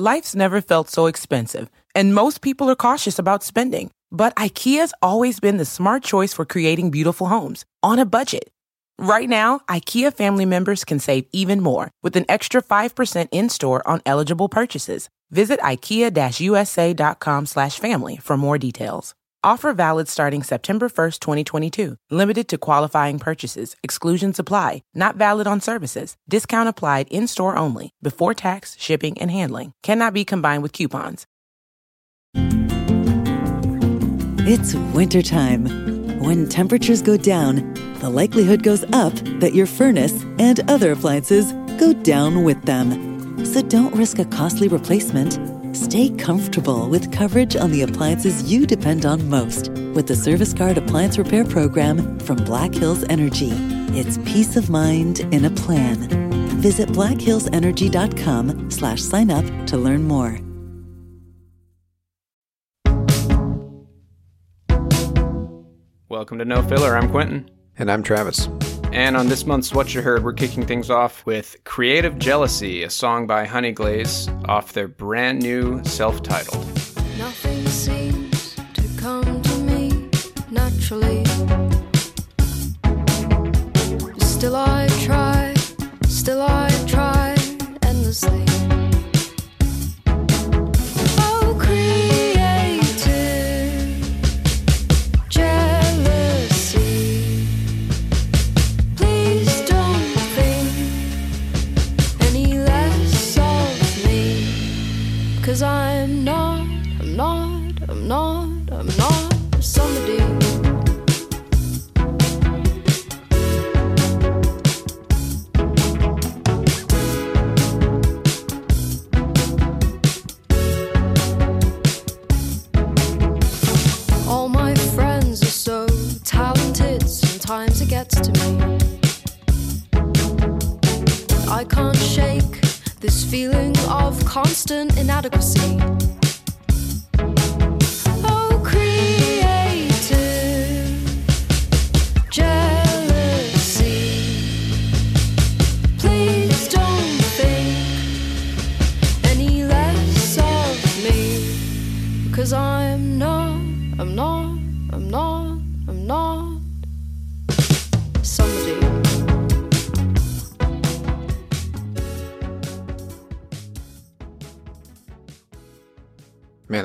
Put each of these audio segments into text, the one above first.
Life's never felt so expensive, and most people are cautious about spending. But IKEA's always been the smart choice for creating beautiful homes on a budget. Right now, IKEA family members can save even more with an extra 5% in-store on eligible purchases. Visit ikea-usa.com/family for more details. Offer valid starting September 1st, 2022. Limited to qualifying purchases. Exclusions apply. Not valid on services. Discount applied in-store only. Before tax, shipping, and handling. Cannot be combined with coupons. It's wintertime. When temperatures go down, the likelihood goes up that your furnace and other appliances go down with them. So don't risk a costly replacement. Stay comfortable with coverage on the appliances you depend on most with the Service Guard Appliance Repair Program from Black Hills Energy. It's peace of mind in a plan. Visit blackhillsenergy.com slash sign up to learn more. Welcome to No Filler. I'm Quentin. And I'm Travis. And on this month's What You Heard, we're kicking things off with Creative Jealousy, a song by Honeyglaze off their brand new self titled. Nothing seems to come to me naturally. Still I try, still I try endlessly. Feeling of constant inadequacy.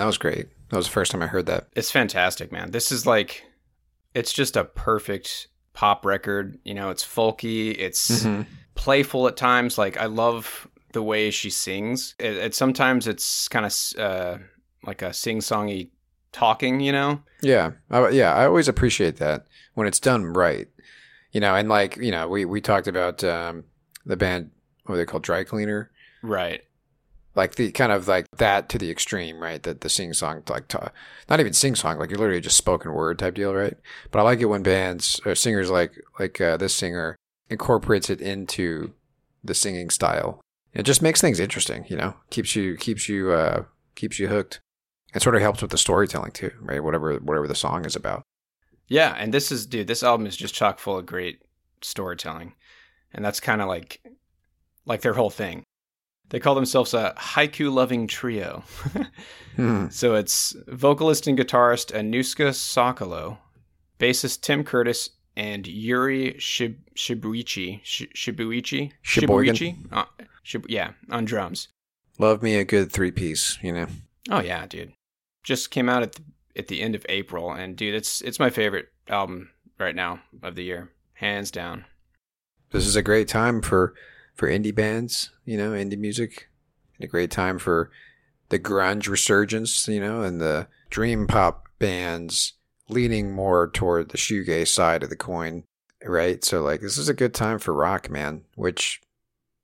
That was great. That was the first time I heard that. It's fantastic, man. This is like, it's just a perfect pop record. You know, it's folky, it's playful at times. Like, I love the way she sings. It, it sometimes it's kind of uh, like a sing songy talking, you know? Yeah, I, yeah. I always appreciate that when it's done right. You know, and like you know, we we talked about um, the band what are they called, Dry Cleaner. Right. Like the kind of like that to the extreme, right? That the sing song, like not even sing song, like you're literally just spoken word type deal, right? But I like it when bands or singers like like uh, this singer incorporates it into the singing style. It just makes things interesting, you know. Keeps you keeps you uh, keeps you hooked. It sort of helps with the storytelling too, right? Whatever whatever the song is about. Yeah, and this is dude, this album is just chock full of great storytelling. And that's kind of like like their whole thing. They call themselves a haiku loving trio. Hmm. So it's vocalist and guitarist Anouska Sokolow, bassist Tim Curtis, and Yuri Shib- Shibuichi. Sh- Shibuichi? Sheboygan. Shibuichi? Uh, Shib- yeah, on drums. Love me a good three piece, you know. Oh yeah, dude. Just came out at the, at the end of April, and dude, it's it's my favorite album right now of the year, hands down. This is a great time for for indie bands, you know, indie music. And a great time for the grunge resurgence, you know, and the dream pop bands leaning more toward the shoegaze side of the coin, right? So like this is a good time for rock, man, which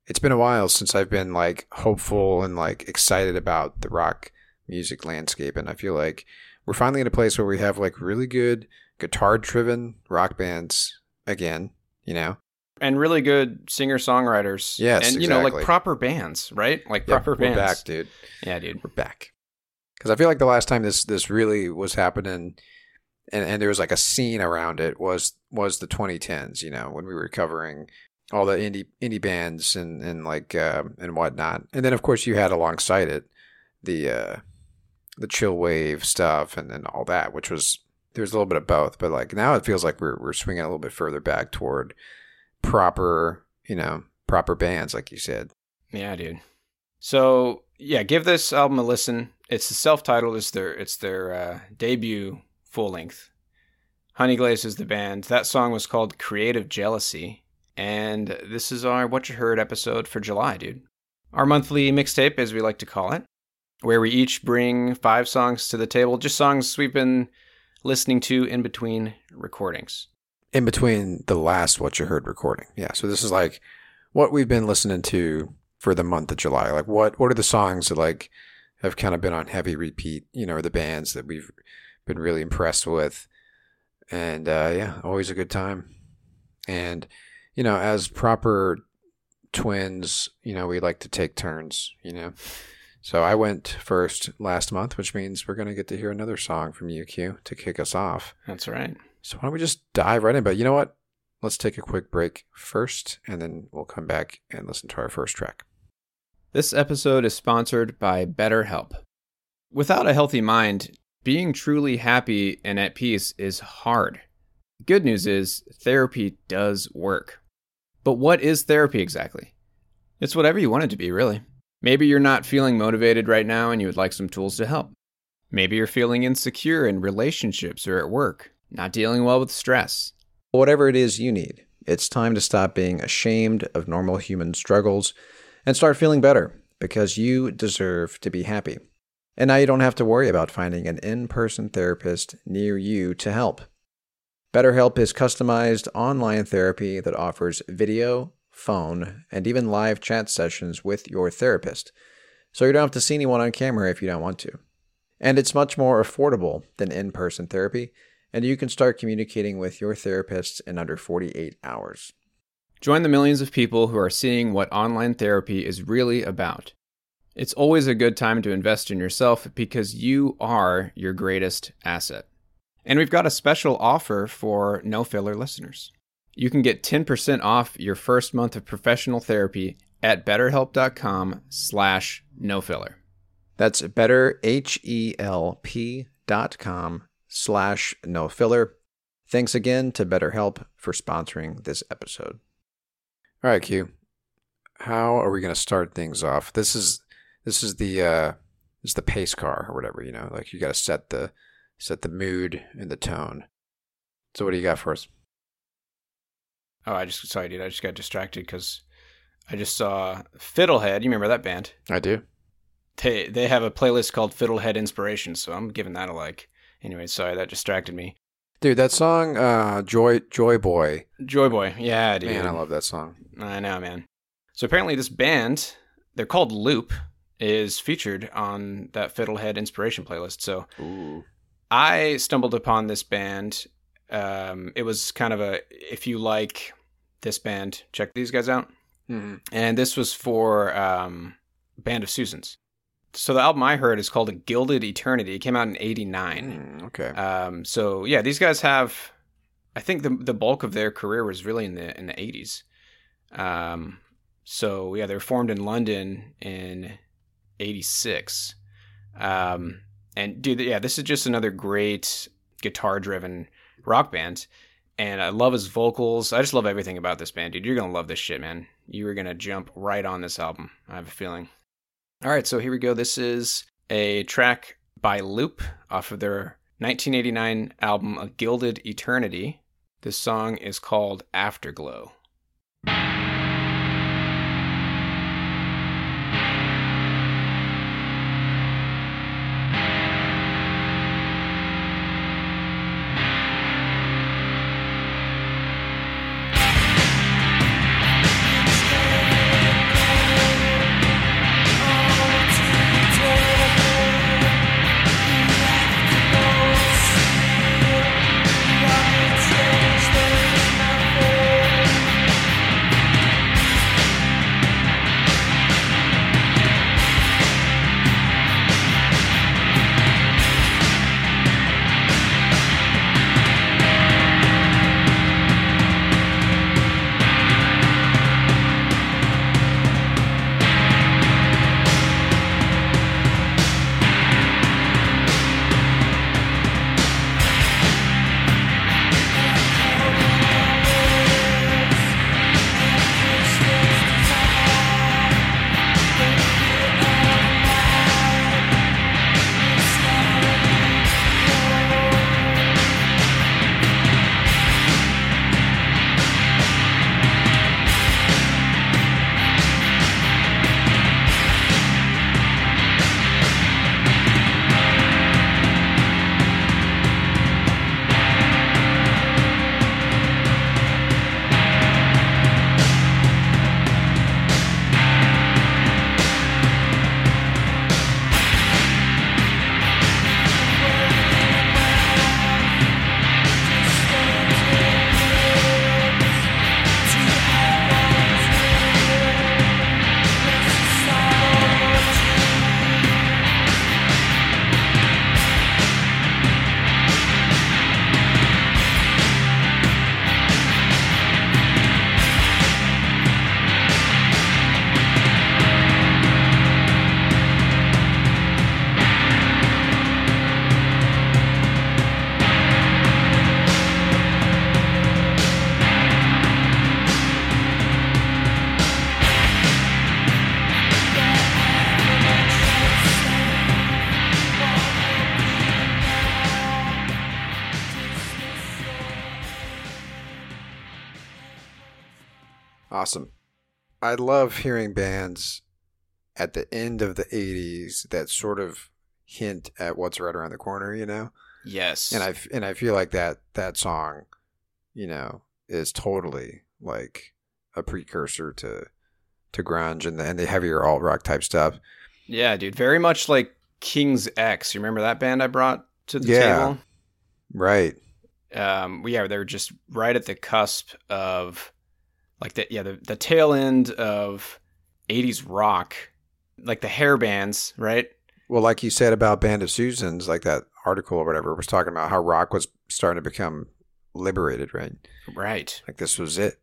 it's been a while since I've been like hopeful and like excited about the rock music landscape, and I feel like we're finally in a place where we have like really good guitar-driven rock bands again. You know, and really good singer songwriters. Yes, and you know, like proper bands, right? Like proper we're bands. back, dude. Yeah, dude. We're back. Because I feel like the last time this this really was happening, and, and there was like a scene around it was was the 2010s. You know, when we were covering all the indie indie bands and and like um, and whatnot, and then of course you had alongside it the uh, the chill wave stuff and and all that, which was there's a little bit of both. But like now it feels like we're we're swinging a little bit further back toward proper, you know, proper bands, like you said. Yeah, dude. So yeah, give this album a listen. It's the self-titled. It's their it's their uh, debut full length. Honeyglaze is the band. That song was called "Creative Jealousy," and this is our What You Heard episode for July, dude. Our monthly mixtape, as we like to call it, where we each bring five songs to the table, just songs we've been listening to in between recordings. In between the last what you heard recording. Yeah, so this is like what we've been listening to for the month of July. Like what what are the songs that like have kind of been on heavy repeat, you know, the bands that we've been really impressed with. And uh yeah, always a good time. And you know, as proper twins, you know, we like to take turns, you know. So I went first last month, which means we're going to get to hear another song from UQ to kick us off. That's right. So why don't we just dive right in? But you know what? Let's take a quick break first, and then we'll come back and listen to our first track. This episode is sponsored by BetterHelp. Without a healthy mind, being truly happy and at peace is hard. Good news is, therapy does work. But what is therapy exactly? It's whatever you want it to be, really. Maybe you're not feeling motivated right now and you would like some tools to help. Maybe you're feeling insecure in relationships or at work, not dealing well with stress. Whatever it is you need, it's time to stop being ashamed of normal human struggles and start feeling better because you deserve to be happy. And now you don't have to worry about finding an in person therapist near you to help. BetterHelp is customized online therapy that offers video, phone, and even live chat sessions with your therapist. So you don't have to see anyone on camera if you don't want to. And it's much more affordable than in person therapy, and you can start communicating with your therapist in under 48 hours. Join the millions of people who are seeing what online therapy is really about. It's always a good time to invest in yourself because you are your greatest asset. And we've got a special offer for no filler listeners. You can get 10% off your first month of professional therapy at betterhelp.com slash no filler. That's betterhelp.com slash no filler. Thanks again to BetterHelp for sponsoring this episode. All right, Q. How are we going to start things off? This is this is the uh this is the pace car or whatever, you know, like you got to set the set the mood and the tone. So what do you got for us? Oh, I just, sorry, dude. I just got distracted because I just saw Fiddlehead. You remember that band? I do. They, they have a playlist called Fiddlehead Inspiration, so I'm giving that a like. Anyway, sorry, that distracted me. Dude, that song uh Joy Joy Boy. Joy Boy. Yeah, dude. Man, I love that song. I know, man. So apparently, this band, they're called Loop, is featured on that Fiddlehead Inspiration playlist. So Ooh. I stumbled upon this band. Um, it was kind of a if you like this band, check these guys out. Mm-hmm. And this was for um, Band of Susans. So the album I heard is called A Gilded Eternity. It came out in '89. Mm, okay. Um, so yeah, these guys have. I think the the bulk of their career was really in the in the '80s. Um, so yeah, they were formed in London in '86. Um, and dude, yeah, this is just another great guitar-driven rock band. And I love his vocals. I just love everything about this band, dude. You're gonna love this shit, man. You are gonna jump right on this album. I have a feeling. All right, so here we go. This is a track by Loop off of their 1989 album A Gilded Eternity. This song is called Afterglow. I love hearing bands at the end of the 80s that sort of hint at what's right around the corner, you know? Yes. And I and I feel like that that song, you know, is totally like a precursor to to grunge and the, and the heavier alt rock type stuff. Yeah, dude. Very much like King's X. You remember that band I brought to the Yeah. table? Right. um yeah they're just right at the cusp of like the yeah the, the tail end of 80s rock like the hair bands right Well, like you said about Band of Susans, like that article or whatever was talking about how rock was starting to become liberated, right? right Like this was it.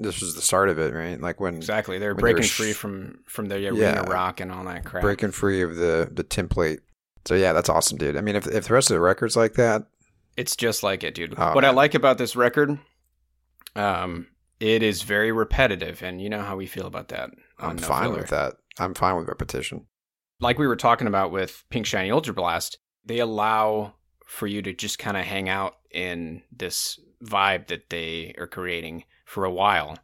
This was the start of it, right? Like when exactly they're when they were breaking sh- free from from the arena Yeah. rock and all that crap breaking free of the the template. So yeah, that's awesome, dude. I mean, if if the rest of the records like that, it's just like it dude Oh, what i like about this record um it is very repetitive and you know how we feel about that I'm No fine Filler. with that. I'm fine with repetition. like we were talking about with Pinkshinyultrablast, they allow for you to just kind of hang out in this vibe that they are creating for a while,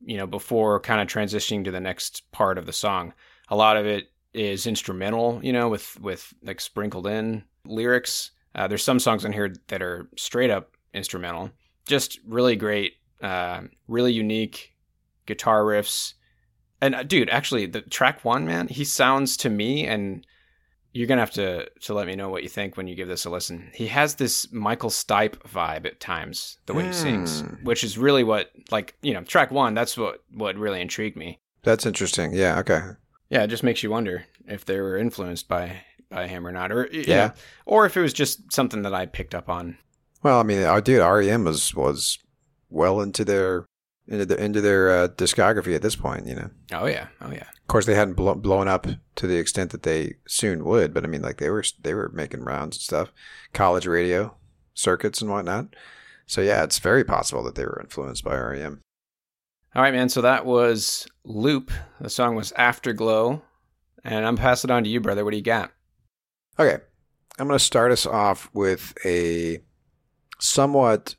you know, before kind of transitioning to the next part of the song. A lot of it is instrumental, you know, with with like sprinkled in lyrics. Uh, there's some songs on here that are straight up instrumental, just really great, uh, really unique guitar riffs. And uh, dude, actually, the track one, man, he sounds to me, and you're gonna have to to let me know what you think when you give this a listen. He has this Michael Stipe vibe at times, the way he sings, Hmm. which is really what, like, you know, track one. That's what what really intrigued me. That's interesting. Yeah. Okay. Yeah, it just makes you wonder if they were influenced by by him or not, or you Yeah. or if it was just something that I picked up on. Well, I mean, uh, dude, REM was was well into their into the into their uh, discography at this point. You know, Oh yeah, oh yeah. of course, they hadn't blo- blown up to the extent that they soon would, but I mean, like they were they were making rounds and stuff, college radio circuits and whatnot. So yeah, it's very possible that they were influenced by REM. All right, man. So that was Loop. The song was Afterglow, and I'm passing it on to you, brother. What do you got? Okay, I'm going to start us off with a somewhat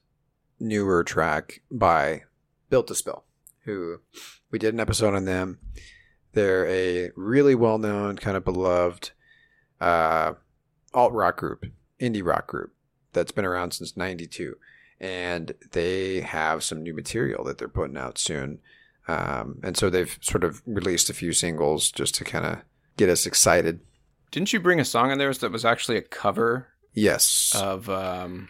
newer track by Built to Spill, who we did an episode on them. They're a really well known, kind of beloved uh, alt rock group, indie rock group that's been around since 92. And they have some new material that they're putting out soon. Um, and so they've sort of released a few singles just to kind of get us excited. Didn't you bring a song in there that was actually a cover Yes. of um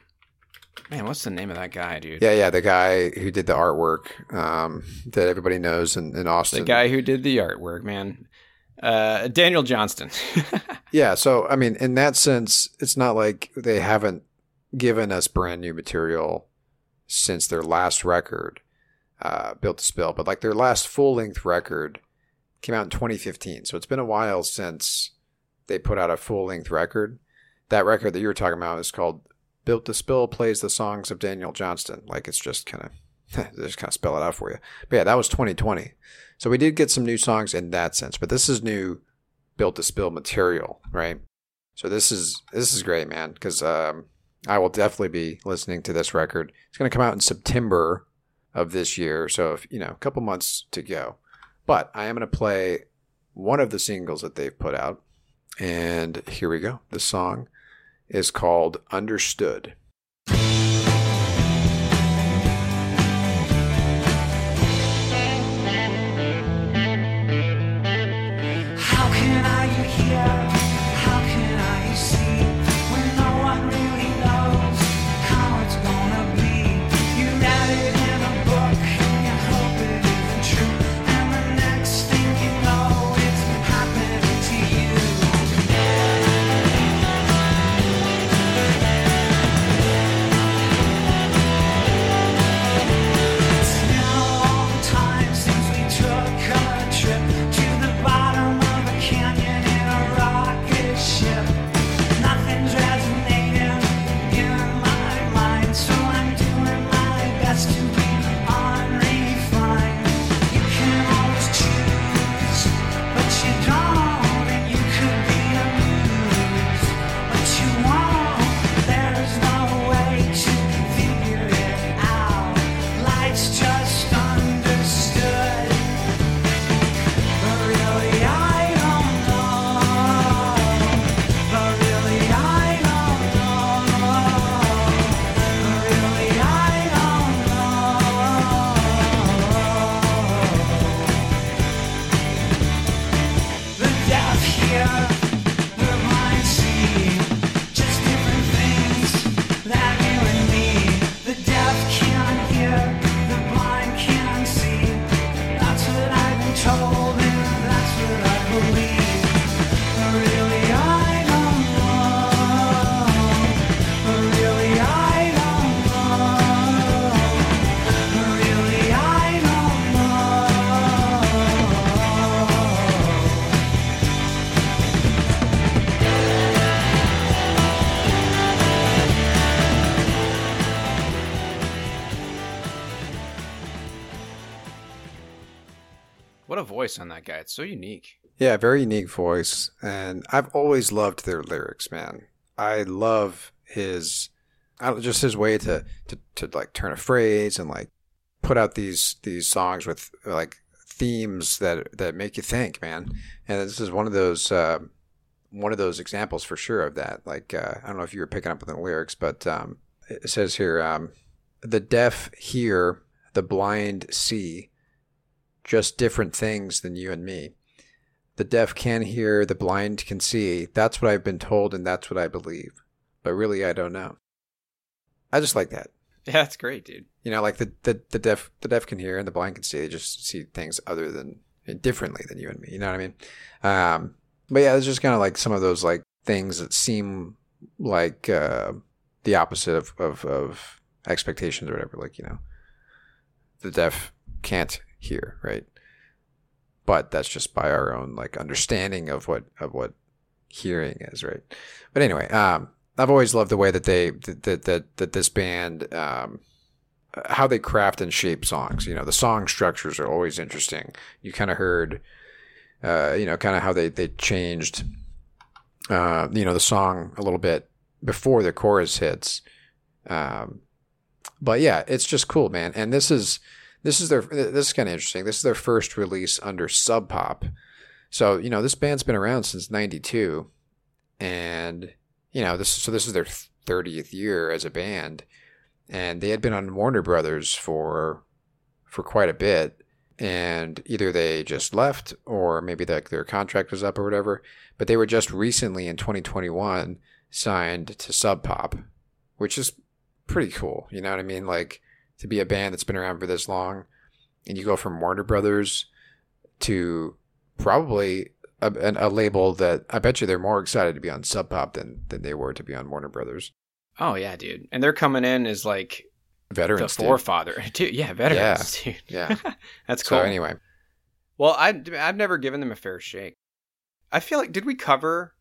man, what's the name of that guy, dude? Yeah, yeah, the guy who did the artwork um, that everybody knows in, in Austin. The guy who did the artwork, man. Uh Daniel Johnston. Yeah, so I mean, in that sense, it's not like they haven't given us brand new material since their last record, uh, Built to Spill, but like their last full length record came out in 2015. So it's been a while since they put out a full length record. That record that you were talking about is called Built to Spill plays the songs of Daniel Johnston. Like it's just kind of just kind of spell it out for you. But yeah, that was 2020. So we did get some new songs in that sense, but this is new built to spill material, right? So this is this is great, man, because um, I will definitely be listening to this record. It's going to come out in September of this year, so if, you know, a couple months to go. But I am going to play one of the singles that they've put out, and here we go. The song is called "Understood." Guy. It's so unique. Yeah, very unique voice. And I've always loved their lyrics, man. I love his I just his way to, to to like turn a phrase and like put out these these songs with like themes that that make you think, man. And this is one of those uh, one of those examples for sure of that. Like uh, I don't know if you were picking up on the lyrics, but um, it says here, um, "The deaf hear, the blind see, just different things than you and me." The deaf can hear, the blind can see. That's what I've been told, and that's what I believe. But really, I don't know. I just like that. Yeah, that's great, dude. You know, like the, the, the deaf the deaf can hear and the blind can see. They just see things other than differently than you and me. You know what I mean? Um, but yeah, it's just kind of like some of those like things that seem like uh, the opposite of, of of expectations or whatever. Like you know, the deaf can't hear, right? But that's just by our own like understanding of what of what hearing is, right? But anyway, um, I've always loved the way that they that that that this band um, how they craft and shape songs. You know, the song structures are always interesting. You kind of heard, uh, you know, kind of how they they changed, uh, you know, the song a little bit before the chorus hits. Um, but yeah, it's just cool, man. And this is this is their this is kind of interesting. This is their first release under Sub Pop. So you know, this band's been around since '92, and you know this so this is their 30th year as a band and they had been on Warner Brothers for for quite a bit and either they just left or maybe that their contract was up or whatever but they were just recently in 2021 signed to Sub Pop which is pretty cool you know what I mean like to be a band that's been around for this long and you go from Warner Brothers to probably a, a label that I bet you they're more excited to be on Sub Pop than than they were to be on Warner Brothers. Oh yeah, dude. And they're coming in as like Veterans, the dude. forefather, dude. Yeah, veterans, dude. Yeah. That's cool. So anyway, Well, I I've never given them a fair shake. I feel like did we cover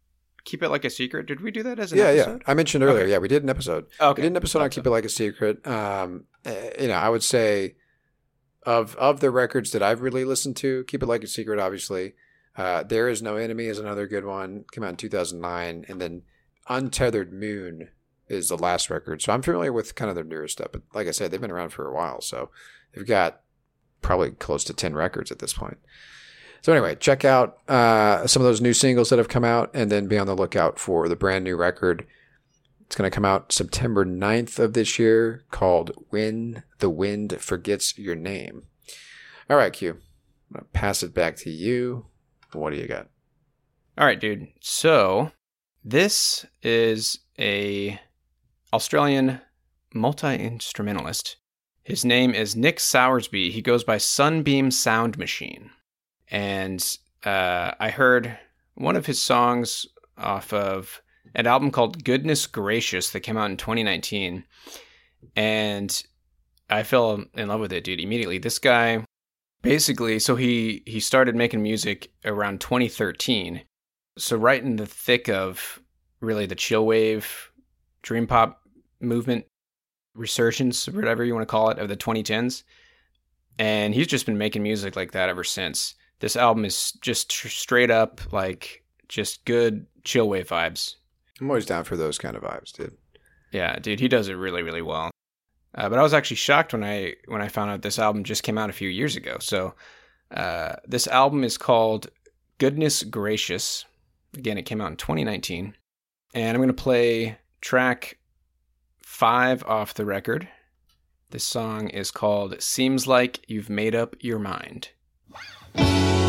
Keep It Like a Secret? Did we do that as an yeah, episode? yeah. I mentioned earlier. Okay. Yeah, we did an episode. Okay. We did an episode on so. Keep It Like a Secret. Um, eh, you know, I would say of of the records that I've really listened to, Keep It Like a Secret, obviously. Uh, there is no enemy is another good one. Came out in 2009, and then Untethered Moon is the last record. So I'm familiar with kind of their newer stuff. But like I said, they've been around for a while, so they've got probably close to 10 records at this point. So anyway, check out uh, some of those new singles that have come out, and then be on the lookout for the brand new record. It's going to come out September 9th of this year, called "When the Wind Forgets Your Name." All right, Q. I'm to pass it back to you. What do you got? All right, dude. So this is a Australian multi-instrumentalist. His name is Nick Sowersby. He goes by Sunbeam Sound Machine. And uh, I heard one of his songs off of an album called Goodness Gracious that came out in 2019. And I fell in love with it, dude, immediately. This guy basically so he he started making music around 2013 so right in the thick of really the chill wave dream pop movement resurgence whatever you want to call it of the 2010s and he's just been making music like that ever since this album is just tr- straight up like just good chill wave vibes I'm always down for those kind of vibes, dude. yeah, dude, he does it really, really well. Uh, but I was actually shocked when I when I found out this album just came out a few years ago. So uh, this album is called Goodness Gracious. Again, it came out in 2019, and I'm going to play track five off the record. This song is called "Seems Like You've Made Up Your Mind." Seems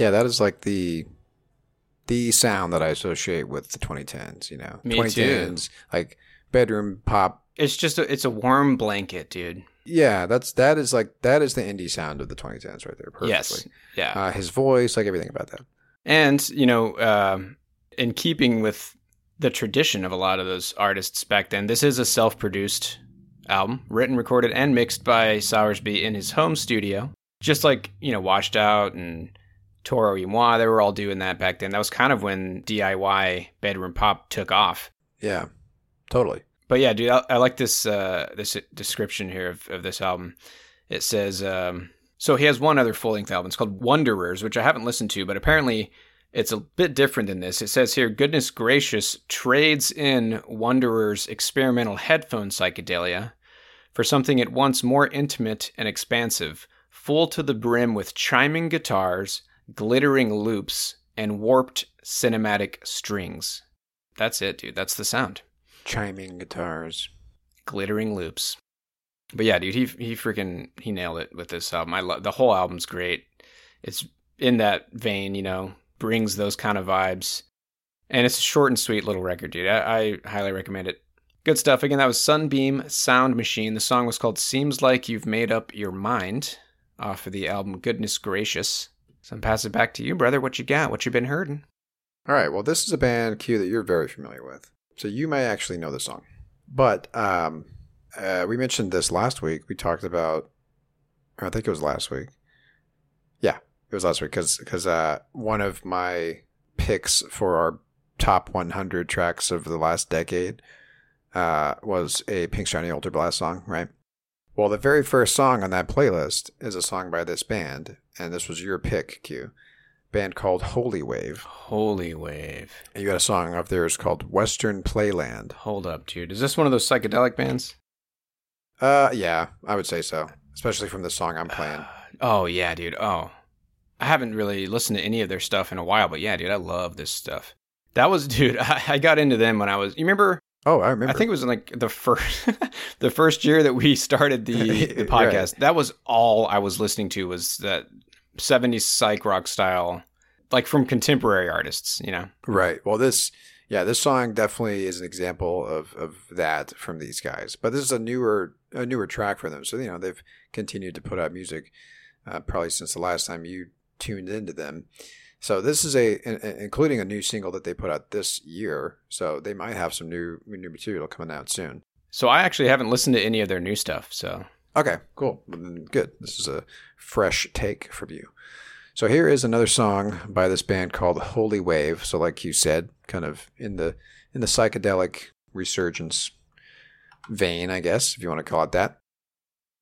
Yeah, that is like the the sound that I associate with the 2010s. You know, Me too. 2010s like bedroom pop. It's just a, it's a warm blanket, dude. Yeah, that's that is like that is the indie sound of the 2010s right there. Perfectly. Yes. Yeah. Uh, his voice, like everything about that. And, you know, um in keeping with the tradition of a lot of those artists back then, this is a self produced album, written, recorded, and mixed by Sowersby in his home studio. Just like, you know, Washed Out and Toro y Moi, they were all doing that back then. That was kind of when DIY bedroom pop took off. Yeah, totally. But yeah, dude, I, I like this uh, this description here of, of this album. It says, um, so he has one other full length album. It's called Wanderers, which I haven't listened to, but apparently it's a bit different than this. It says here, goodness gracious, trades in Wanderers' experimental headphone psychedelia for something at once more intimate and expansive, full to the brim with chiming guitars, glittering loops, and warped cinematic strings. That's it, dude. That's the sound Chiming guitars. glittering loops. But yeah, dude, he he freaking he nailed it with this album. I love the whole album's great. It's in that vein, you know, brings those kind of vibes, and it's a short and sweet little record, dude. I, I highly recommend it. Good stuff. Again, that was Sunbeam Sound Machine. The song was called "Seems Like You've Made Up Your Mind" off of the album Goodness Gracious. So I'm passing it back to you, brother. What you got? What you been herding? All right. Well, this is a band Q that you're very familiar with, so you may actually know the song. But um, uh, we mentioned this last week. We talked about, I think it was last week. Yeah, it was last week because because uh, one of my picks for our top 100 tracks of the last decade uh, was a Pinkshinyultrablast song, right? Well, the very first song on that playlist is a song by this band, and this was your pick, Q. Band called Holy Wave. Holy wave! And you got a song of theirs called Western Playland. Hold up, dude. Is this one of those psychedelic bands? Uh, yeah, I would say so, especially from the song I'm playing. Oh yeah, dude. Oh, I haven't really listened to any of their stuff in a while, but yeah, dude, I love this stuff. That was, dude. I, I got into them when I was. You remember? Oh, I remember. I think it was like the first, the first year that we started the, the Right. podcast. That was all I was listening to was that '70s psych rock style, like from contemporary artists. You know? right. Well, this, yeah, this song definitely is an example of of that from these guys. But this is a newer a newer track for them, so you know they've continued to put out music uh, probably since the last time you tuned into them. So this is a in- in- including a new single that they put out this year. So they might have some new new material coming out soon. So I actually haven't listened to any of their new stuff. So Okay, cool. Good. This is a fresh take from you. So here is another song by this band called Holy Wave. So like you said, kind of in the in the psychedelic resurgence vein, I guess, if you want to call it that.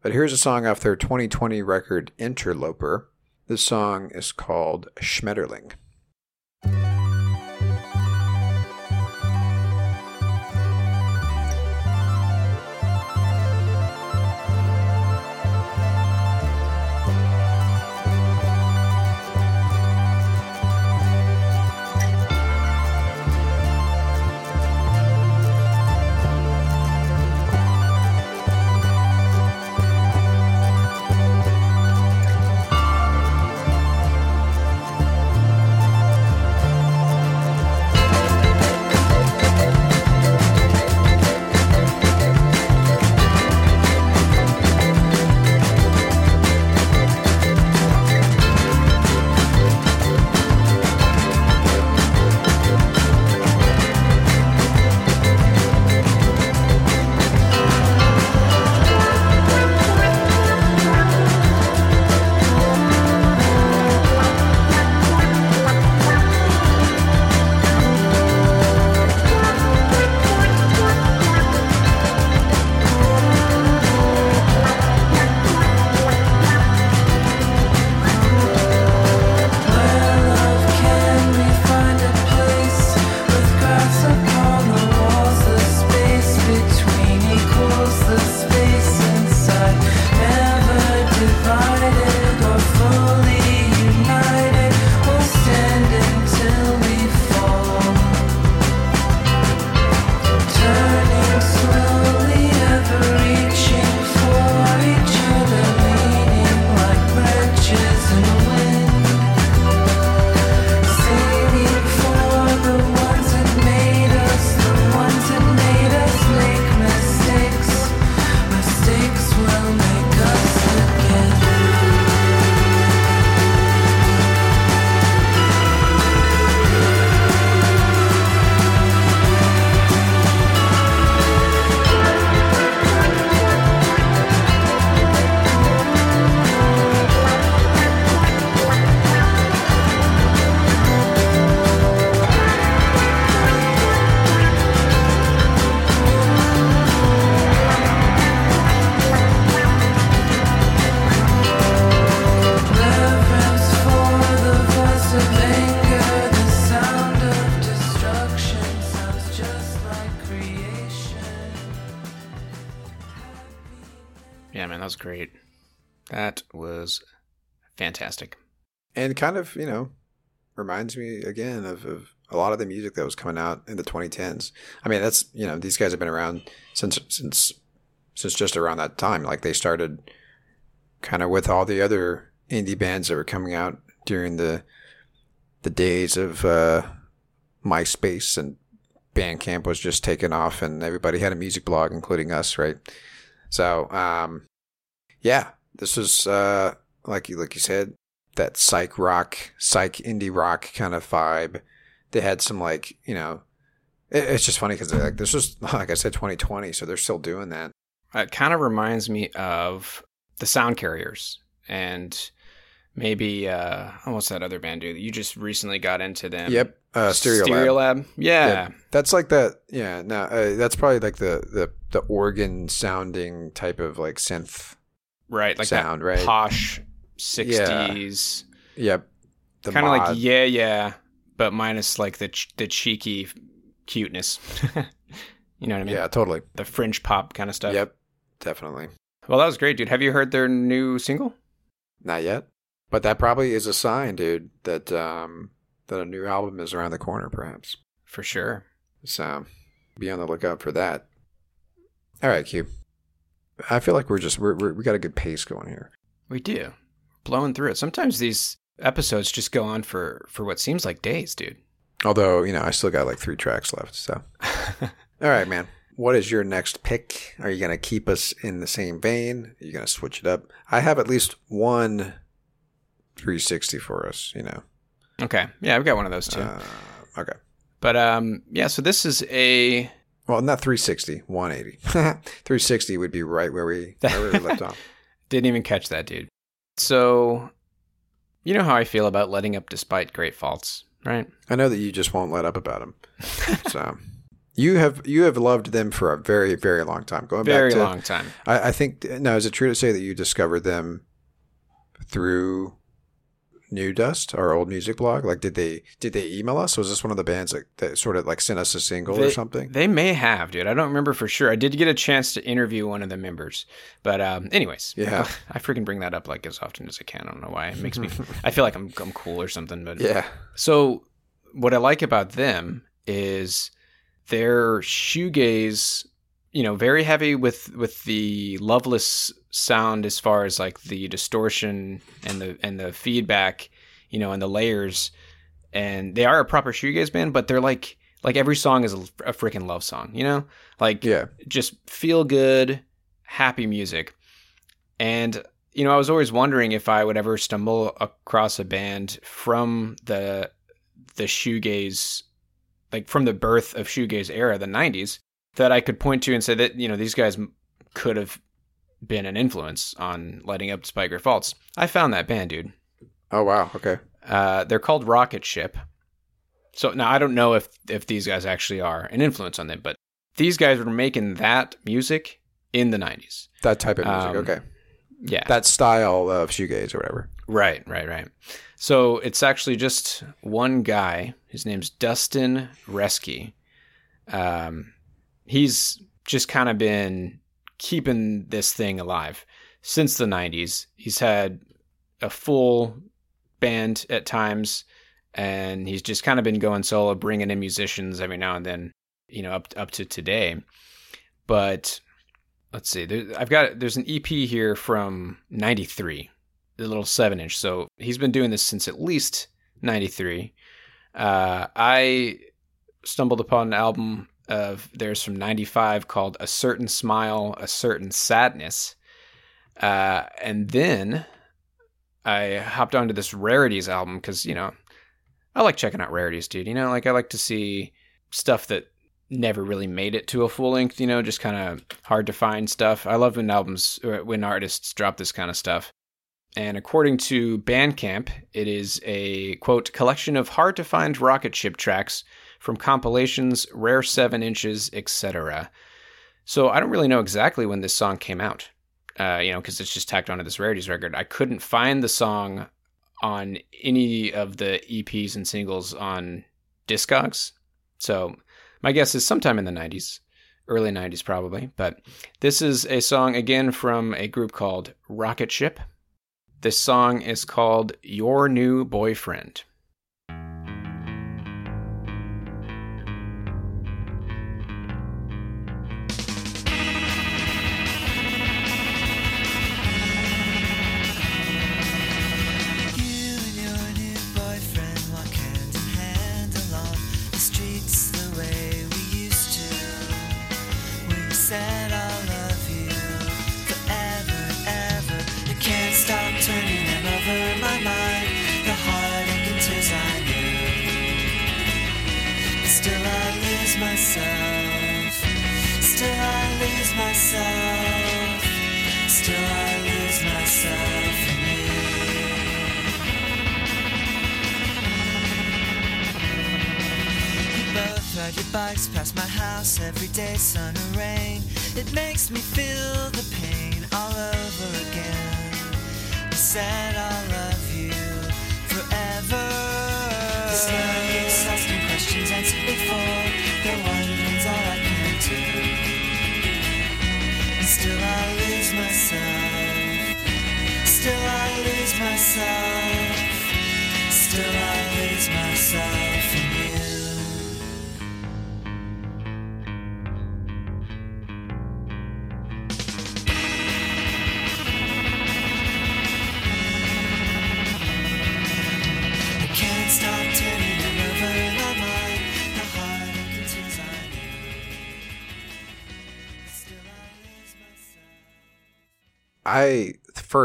But here's a song off their 2020 record Interloper. This song is called Schmetterling. Fantastic. and kind of you know reminds me again of, of a lot of the music that was coming out in the 2010s i mean that's you know these guys have been around since since since just around that time. Like they started kind of with all the other indie bands that were coming out during the the days of uh myspace and bandcamp was just taking off and everybody had a music blog including us right? So um yeah this was uh like you like you said that psych rock, psych indie rock kind of vibe. They had some like you know, it, it's just funny because like this was like I said 2020, so they're still doing that. It kind of reminds me of the Sound Carriers and maybe uh, what's that other band, dude? You just recently got into them. Yep, uh, Stereo, Lab. Lab. Yeah. Yeah, that's like that. Yeah, no, uh, that's probably like the the the organ sounding type of like synth. right. Like Sound, right. posh '60s, Yep, the kind of like yeah, yeah, but minus like the ch- the cheeky cuteness. you know what I mean? yeah, totally. The fringe pop kind of stuff. Yep, definitely. Well, that was great, dude. Have you heard their new single? Not yet, but that probably is a sign, dude, that um that a new album is around the corner, perhaps. For sure. So be on the lookout for that. All right, Q. I feel like we're just we're, we're we got a good pace going here. We do. Blowing through it. Sometimes these episodes just go on for for what seems like days, dude. Although you know I still got like three tracks left. So all right, man. What is your next pick? Are you gonna keep us in the same vein? Are you gonna switch it up? I have at least one 360 for us. You know. Okay. Yeah, I've got one of those too. Uh, okay. but um yeah, so this is a Well, not 360, 180. 360 would be right where we where we left off. didn't even catch that, dude. So you know how I feel about letting up despite great faults, right? I know that you just won't let up about them. so you have you have loved them for a very very long time. Going Very back to, long time. I, I think now is it true to say that you discovered them through New Dust, our old music blog? Like, did they did they email us? Was this one of the bands that, that sort of like sent us a single or something? They may have, dude. I don't remember for sure. I did get a chance to interview one of the members, but um, anyways, Yeah. I freaking bring that up like as often as I can. I don't know why. It makes me. I feel like I'm I'm cool or something. But yeah, So what I like about them is their shoegaze, you know, very heavy with with the loveless sound as far as like the distortion and the and the feedback, you know, and the layers. And they are a proper shoegaze band, but they're like like every song is a, a freaking love song, you know? Like yeah, just feel good, happy music. And you know, I was always wondering if I would ever stumble across a band from the the shoegaze like from the birth of shoegaze era, the 90s, that I could point to and say that, you know, these guys could have been an influence on Letting Up Despite Great Faults. I found that band, dude. Oh wow, okay. Uh, they're called Rocketship. So now I don't know if if these guys actually are an influence on them, but these guys were making that music in the 90s. That type of music. Um, okay, Yeah. that style of shoegaze or whatever. Right, right, right. So it's actually just one guy. His name's Dustin Reske. Um, he's just kind of been keeping this thing alive since the 90s. He's had a full band at times, and he's just kind of been going solo, bringing in musicians every now and then, you know, up up to today. But let's see, there, I've got there's an EP here from '93 the little seven inch. So he's been doing this since at least '93. Uh, I stumbled upon an album of theirs from '95 called "A Certain Smile, A Certain Sadness," uh, and then I hopped onto this rarities album because you know I like checking out rarities, dude. You know, like I like to see stuff that never really made it to a full length. You know, just kind of hard to find stuff. I love when albums, when artists drop this kind of stuff. And according to Bandcamp, it is a quote collection of hard to find rocketship tracks from compilations, rare seven inches, etc. So I don't really know exactly when this song came out, uh, you know, because it's just tacked onto this rarities record. I couldn't find the song on any of the EPs and singles on Discogs. So my guess is sometime in the 90s, early 90s probably. But this is a song again from a group called Rocketship. This song is called Your New Boyfriend.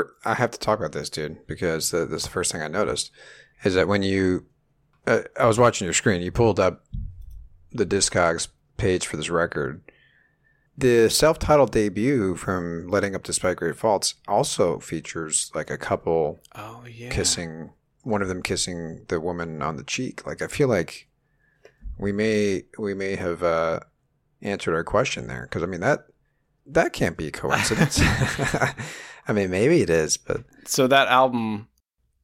I I have to talk about this, dude, because the, this is the first thing I noticed is that when you, uh, I was watching your screen, you pulled up the Discogs page for this record. The self-titled debut from "Letting Up Despite Great Faults" also features like a couple Oh, yeah. kissing, one of them kissing the woman on the cheek. Like I feel like we may we may have uh, answered our question there because I mean that that can't be a coincidence. I mean, maybe it is, but So that album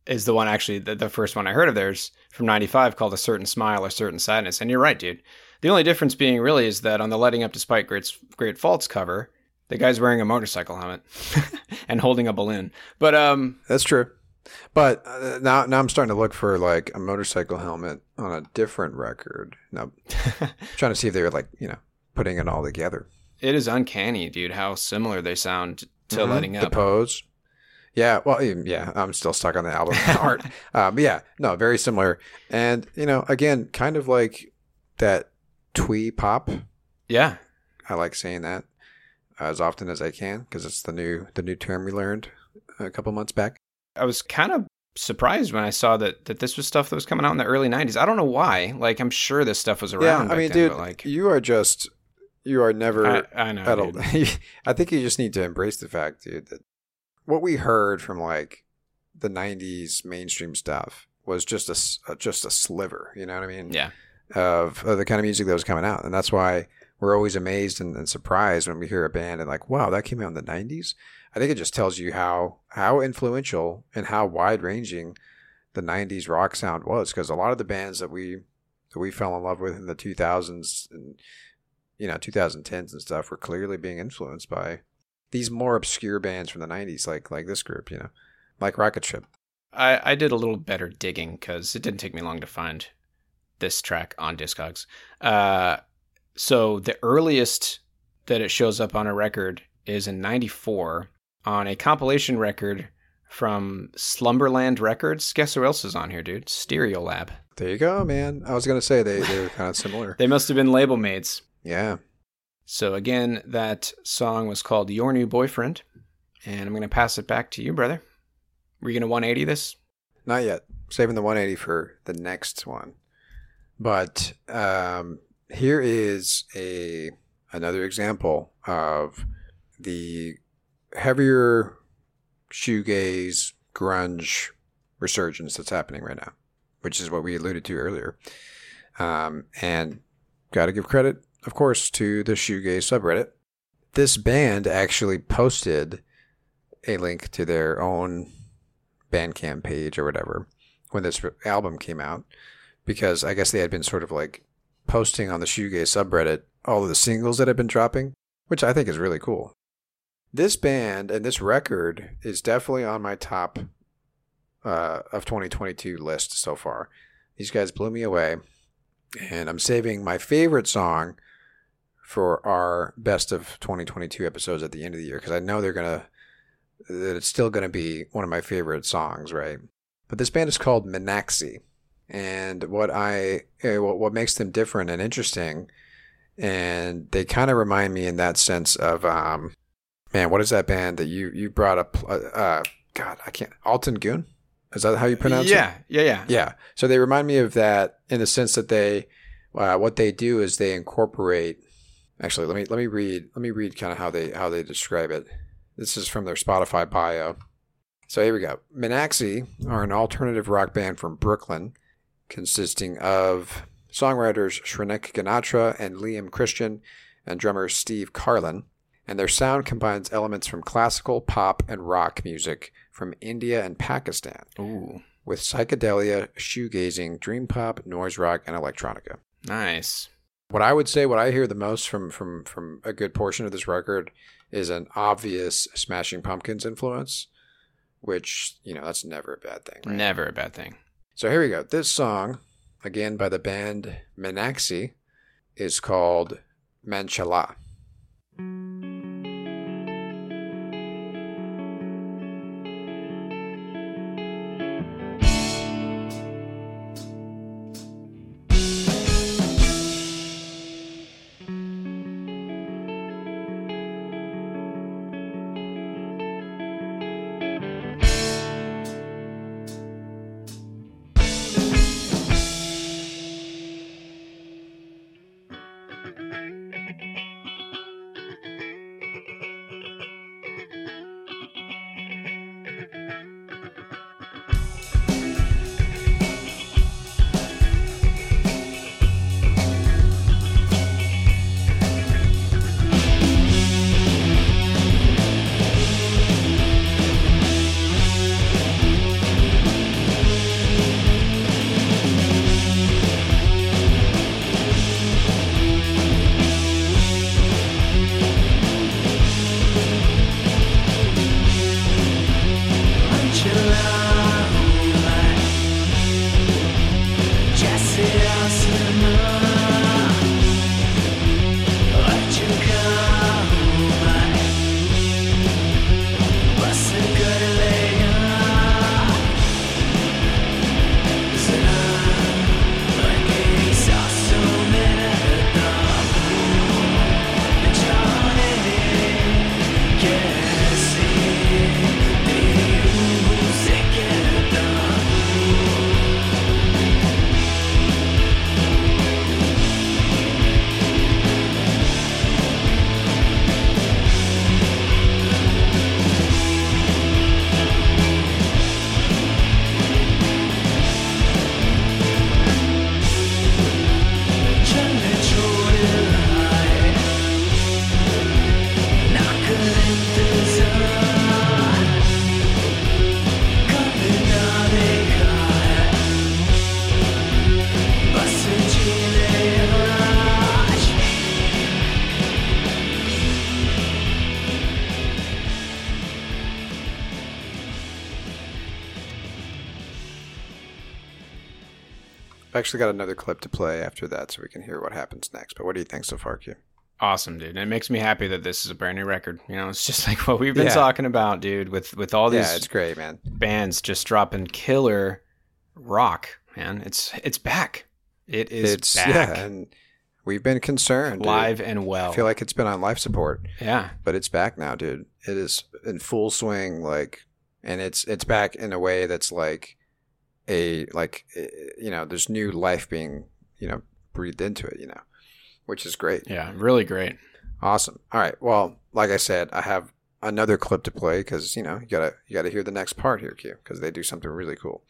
is the one actually the, the first one I heard of theirs from '95 called "A Certain Smile" or "Certain Sadness." And you're right, dude. The only difference being really is that on the "Letting Up Despite Great Great Faults" cover, the guy's wearing a motorcycle helmet and holding a balloon. But um, that's true. But uh, now, now I'm starting to look for like a motorcycle helmet on a different record. Now, trying to see if they're like you know putting it all together. it is uncanny, dude, how similar they sound to Mhm. "Letting the pose. Yeah, well, yeah, I'm still stuck on the album art, uh, but yeah, no, very similar, and you know, again, kind of like that twee pop. yeah, I like saying that as often as I can because it's the new the new term we learned a couple months back. I was kind of surprised when I saw that that this was stuff that was coming out in the early '90s. I don't know why. Like, I'm sure this stuff was around. yeah, I mean, then, dude, like you are just you are never I, I know. at all. I think you just need to embrace the fact, dude, that what we heard from like the '90s mainstream stuff was just a uh, just a sliver. You know what I mean? Yeah. Of, of the kind of music that was coming out, and that's why we're always amazed and, and surprised when we hear a band and like, wow, that came out in the '90s. I think it just tells you how how influential and how wide ranging the '90s rock sound was, because a lot of the bands that we that we fell in love with in the 2000s and you know 2010s and stuff were clearly being influenced by these more obscure bands from the 90s like like this group you know like rocketship I, I did a little better digging because it didn't take me long to find this track on Discogs. Uh, so the earliest that it shows up on a record is in '94 on a compilation record from Slumberland Records. Guess who else is on here, dude? Stereolab. there you go man i was gonna say they, they were kind of similar They must have been label mates. Yeah So again, that song was called "Your New Boyfriend," and I'm going to pass it back to you, brother. Were you going to 180 this? not yet saving the 180 for the next one but um here is a another example of the heavier shoegaze grunge resurgence that's happening right now, which is what we alluded to earlier. Um, and got to give credit, of course, to the shoegaze subreddit. This band actually posted a link to their own Bandcamp page or whatever when this album came out, because I guess they had been sort of like posting on the shoegaze subreddit all of the singles that had been dropping, which I think is really cool. This band and this record is definitely on my top uh, of 2022 list so far. These guys blew me away, and I'm saving my favorite song for our best of 2022 episodes at the end of the year because I know they're gonna that it's still gonna be one of my favorite songs, right? But this band is called Minaxi, and what I eh, what what makes them different and interesting, and they kind of remind me in that sense of um, man, what is that band that you you brought up? Uh, uh God, I can't. Altin Gün, is that how you pronounce it? yeah, yeah, yeah, Yeah. So they remind me of that in the sense that they, uh, what they do is they incorporate. Actually, let me let me read let me read kind of how they how they describe it. This is from their Spotify bio. So here we go. Minaxi are an alternative rock band from Brooklyn, consisting of songwriters Shrenik Ganatra and Liam Christian, and drummer Steve Carlin. And their sound combines elements from classical, pop, and rock music from India and Pakistan Ooh, with psychedelia, shoegazing, dream pop, noise rock, and electronica. nice. What I would say, what I hear the most from from from a good portion of this record is an obvious Smashing Pumpkins influence, which you know that's never a bad thing. Right? Never a bad thing. So here we go. This song, again by the band Minaxi, is called Manchala. Actually got another clip to play after that so we can hear what happens next. But what do you think so far, Q? Awesome, dude. And it makes me happy that this is a brand new record. You know, it's just like what we've been Yeah. talking about, dude, with with all these Yeah, it's great, man. bands just dropping killer rock, man. It's it's back. It is it's back. yeah, and we've been concerned. dude. live and well. I feel like it's been on life support, yeah. but it's back now, dude. It is in full swing, like, and it's it's back in a way that's like a like eh, you know, there's new life being you know breathed into it, you know, which is great. Yeah, really great. Awesome. All right. Well, like I said, I have another clip to play because you know you gotta you gotta hear the next part here, Q, because they do something really cool.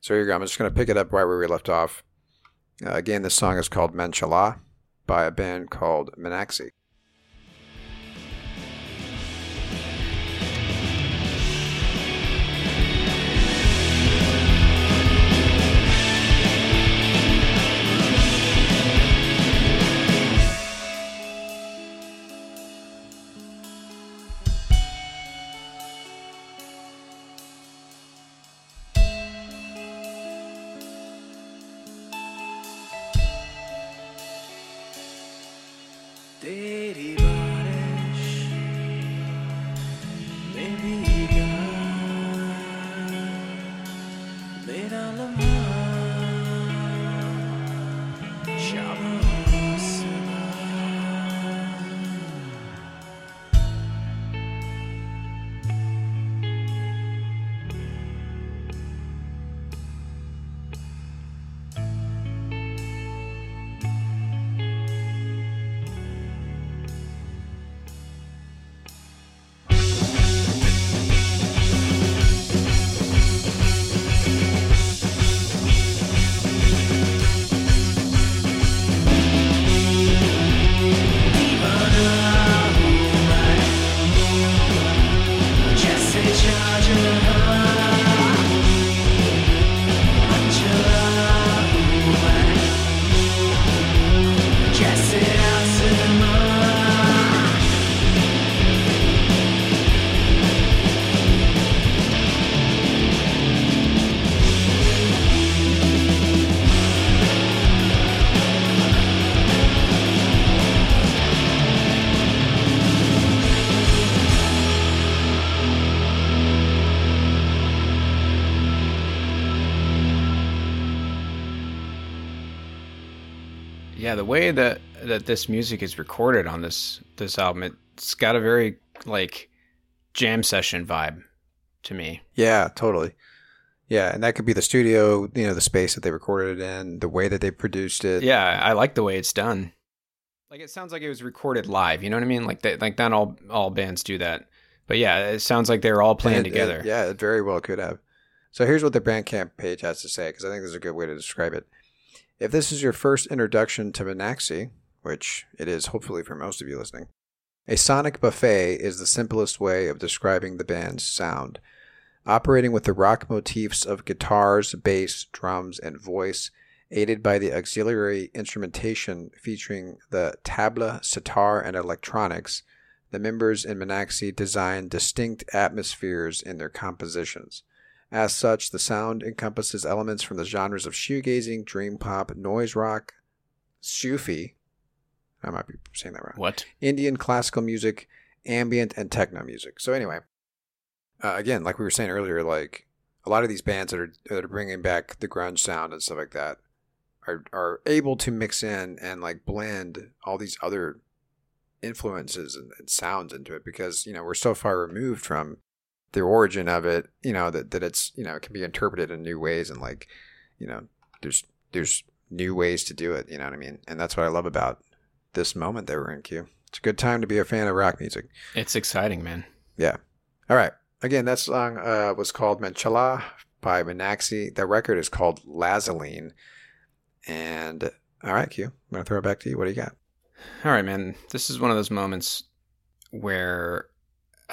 So here you go. I'm just gonna pick it up right where we left off. Uh, again, this song is called Manchala by a band called Minaxi. Yeah, the way that that this music is recorded on this this album, it's got a very like jam session vibe to me. Yeah, totally. Yeah, and that could be the studio, you know, the space that they recorded it in, the way that they produced it. Yeah, I like the way it's done. Like it sounds like it was recorded live. You know what I mean? Like that. Like not all all bands do that. But yeah, it sounds like they were all playing it- together. it- yeah, it very well could have. So here's what the Bandcamp page has to say, because I think this is a good way to describe it. If this is your first introduction to Minaxi, which it is hopefully for most of you listening, a sonic buffet is the simplest way of describing the band's sound. Operating with the rock motifs of guitars, bass, drums, and voice, aided by the auxiliary instrumentation featuring the tabla, sitar, and electronics, the members in Minaxi design distinct atmospheres in their compositions. As such, the sound encompasses elements from the genres of shoegazing, dream pop, noise rock, Sufi, I might be saying that wrong, What? Indian classical music, ambient, and techno music. So anyway, uh, again, like we were saying earlier, like a lot of these bands that are that are bringing back the grunge sound and stuff like that are are able to mix in and like blend all these other influences and, and sounds into it because you know we're so far removed from the origin of it you know that, that it's you know it can be interpreted in new ways and like you know there's there's new ways to do it you know what i mean? And that's what i love about this moment that we're in q. It's a good time to be a fan of rock music. It's exciting, man. yeah. All right. Again that song uh, was called manchala by Minaxi. the record is called lazaline and all right q i'm gonna throw it back to you. What do you got? All right, man. This is one of those moments where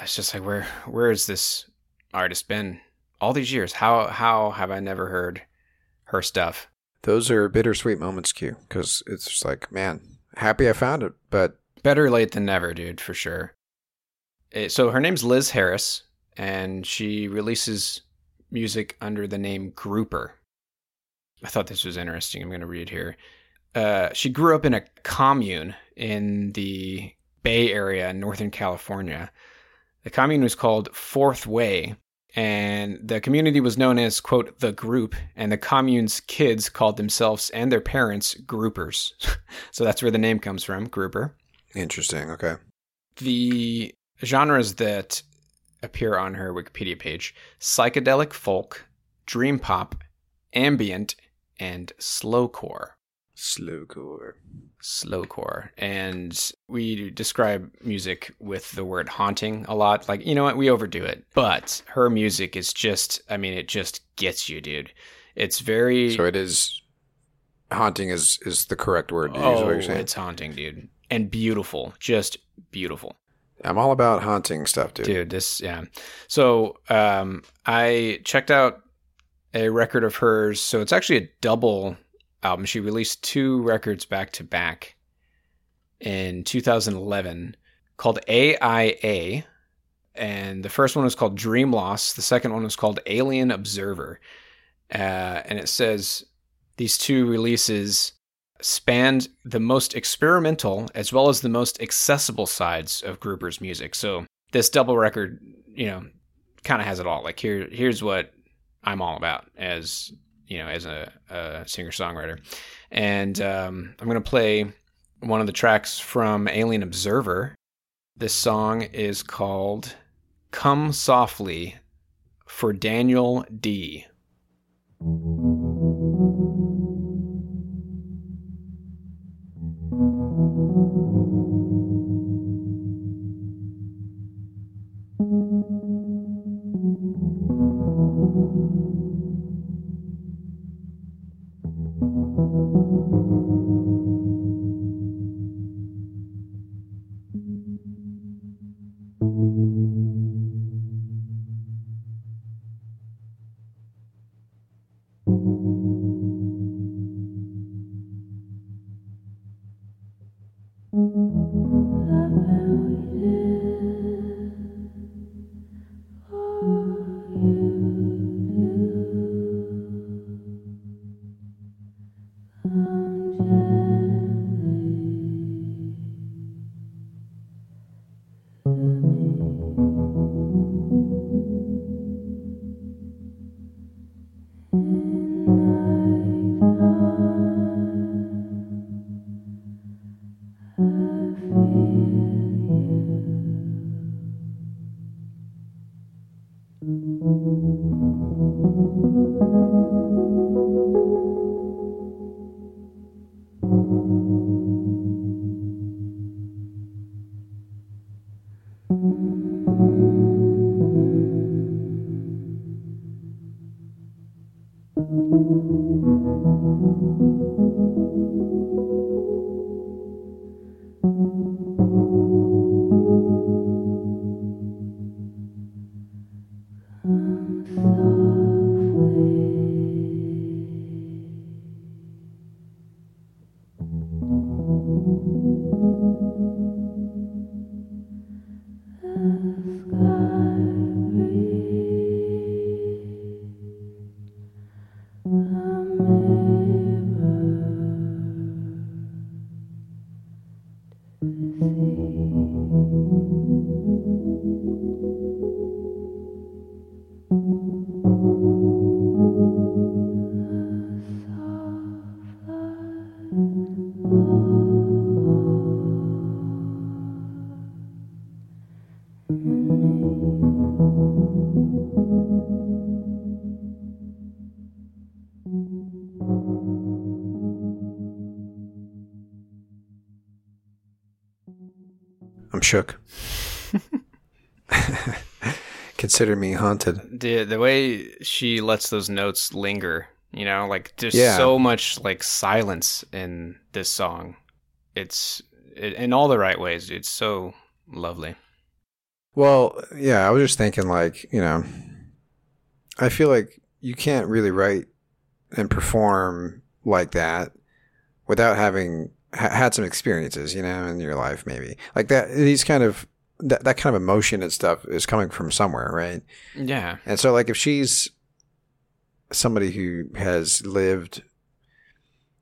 it's just like, where where has this artist been all these years? How how have I never heard her stuff? Those are bittersweet moments, Q, because it's just like, man, happy I found it, but Better late than never, dude, for sure. Eh, so her name's Liz Harris, and she releases music under the name Grouper. I thought this was interesting. I'm going to read here. Uh, she grew up in a commune in the Bay Area in Northern California. The commune was called Fourth Way, and the community was known as, quote, the group, and the commune's kids called themselves and their parents groupers. so that's where the name comes from, grouper interesting. Okay. the genres that appear on her Wikipedia page psychedelic folk, dream pop, ambient, and slowcore. Slowcore. Slowcore. And we describe music with the word haunting a lot. Like, you know what? We overdo it. But her music is just, I mean, it just gets you, dude. It's very. So it is haunting is is the correct word to use. What oh, you're saying. it's haunting, dude. And beautiful. Just beautiful. I'm all about haunting stuff, dude. dude this yeah so um i checked out a record of hers so it's actually a double album she released two records back to back in 2011 called aia and the first one was called dream loss the second one was called alien observer uh, and it says these two releases spanned the most experimental as well as the most accessible sides of Grouper's music. So this double record, you know, kind of has it all. Like here, here's what I'm all about as you know, as a, a singer songwriter. And um, I'm going to play one of the tracks from Alien Observer. This song is called Come Softly for Daniel D. shook. Consider me haunted. The the way she lets those notes linger, you know, like there's Yeah. so much like silence in this song. It's it, in all the right ways. It's so lovely. Well, yeah, I was just thinking, like, you know, I feel like you can't really write and perform like that without having ha- had some experiences, you know, in your life, maybe like that. These kind of that, that kind of emotion and stuff is coming from somewhere, right? Yeah. And so, like, if she's somebody who has lived,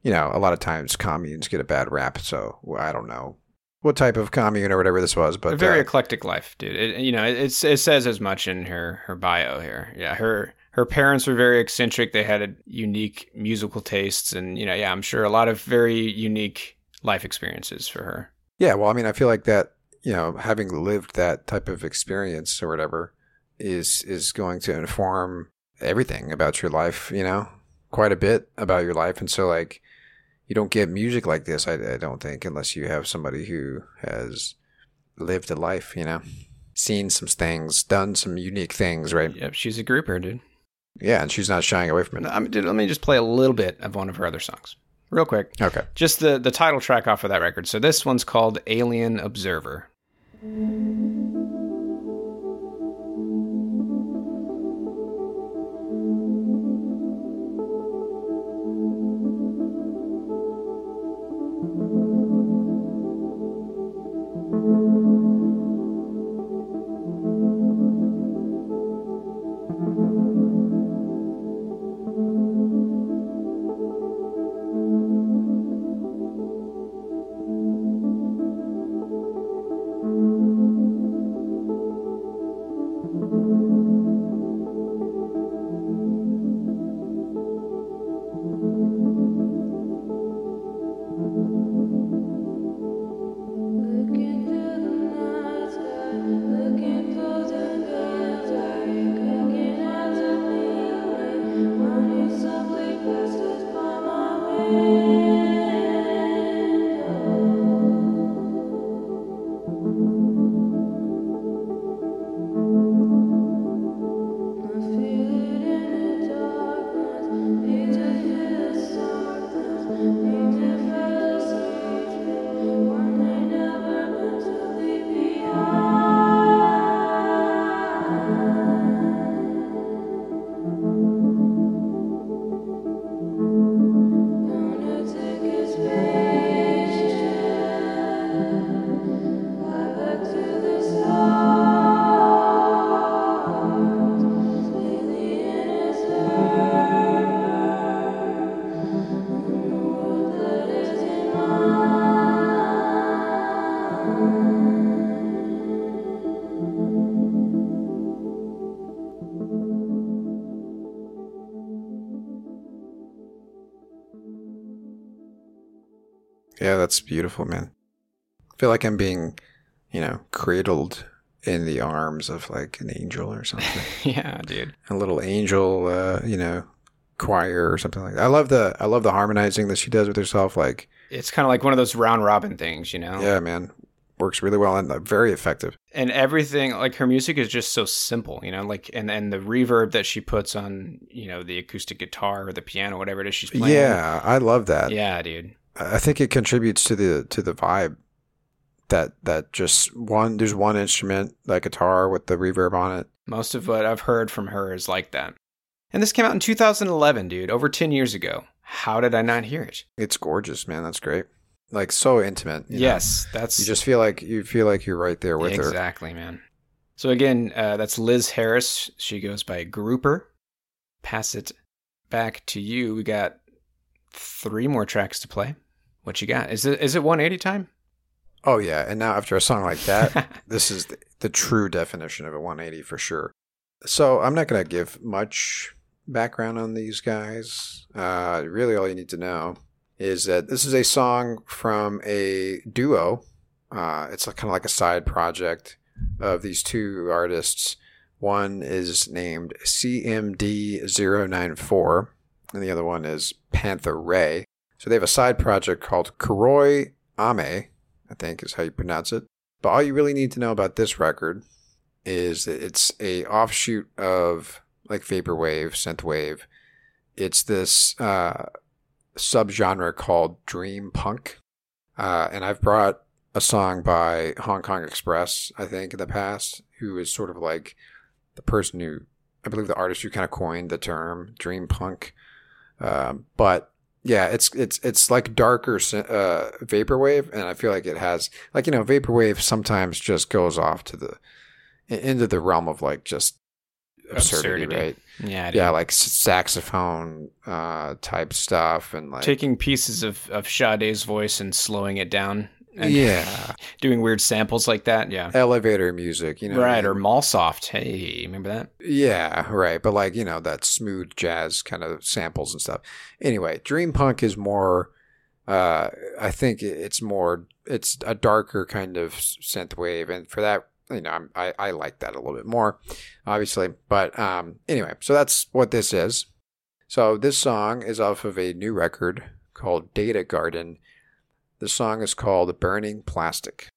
you know, a lot of times communes get a bad rap. So I don't know what type of commune or whatever this was, but a very uh, eclectic life, dude. It, you know, it, it's it says as much in her her bio here. Yeah, her her parents were very eccentric. They had a unique musical tastes, and you know, yeah, I'm sure a lot of very unique life experiences for her. Yeah, well, I mean, I feel like that, you know, having lived that type of experience or whatever is is going to inform everything about your life, you know, quite a bit about your life. And so, like, you don't get music like this, I, I don't think, unless you have somebody who has lived a life, you know, seen some things, done some unique things, right? Yep, she's a grouper, dude. Yeah, and she's not shying away from it. I mean, dude, let me just play a little bit of one of her other songs, real quick. Okay. Just the the title track off of that record. So this one's called Alien Observer. Yeah, that's beautiful, man. I feel like I'm being, you know, cradled in the arms of like an angel or something. yeah, dude. a little angel, uh, you know, choir or something like that. I love the I love the harmonizing that she does with herself. Like, It's kind of like one of those round robin things, you know? yeah, man, works really well and uh, very effective. and everything like her music is just so simple you know like and and the reverb that she puts on you know the acoustic guitar or the piano whatever it is she's playing Yeah, I love that. yeah dude I think it contributes to the to the vibe. That that just one there's one instrument, that guitar with the reverb on it. most of what i've heard from her is like that and this came out in 2011 dude over 10 years ago how did i not hear it It's gorgeous, man. That's great. Like so intimate. you know? yes that's You just feel like you feel like you're right there with her. exactly man so again uh, that's liz harris she goes by grouper pass it back to you we got three more tracks to play what you got is it is it 180 time Oh yeah, and now after a song like that, this is the, the true definition of a 180 for sure. So I'm not going to give much background on these guys. Uh, really, all you need to know is that this is a song from a duo. Uh, it's kind of like a side project of these two artists. One is named CMD094, and the other one is Panther Ray. So they have a side project called Kuroi Ame, I think is how you pronounce it. But all you really need to know about this record is that it's a offshoot of like vaporwave, synthwave. It's this uh, subgenre called dream punk, uh, and I've brought a song by Hong Kong Express, I think, in the past, who is sort of like the person who I believe the artist who kind of coined the term dream punk. Um, but yeah, it's it's it's like darker uh, vaporwave, and I feel like it has like you know vaporwave sometimes just goes off to the into the realm of like just absurdity, Absurdity. right? yeah Yeah, like saxophone uh, type stuff, and like taking pieces of of Sade's voice and slowing it down. And yeah, doing weird samples like that. Yeah, elevator music, you know, right. Or mean? Mallsoft. Hey, remember that? Yeah, right. But like, you know, that smooth jazz kind of samples and stuff. Anyway, Dream Punk is more uh I think it's more it's a darker kind of synth wave and for that, you know, I'm, I I like that a little bit more, obviously. But um anyway, so that's what this is. So this song is off of a new record called Data Garden. The song is called Burning Plastic.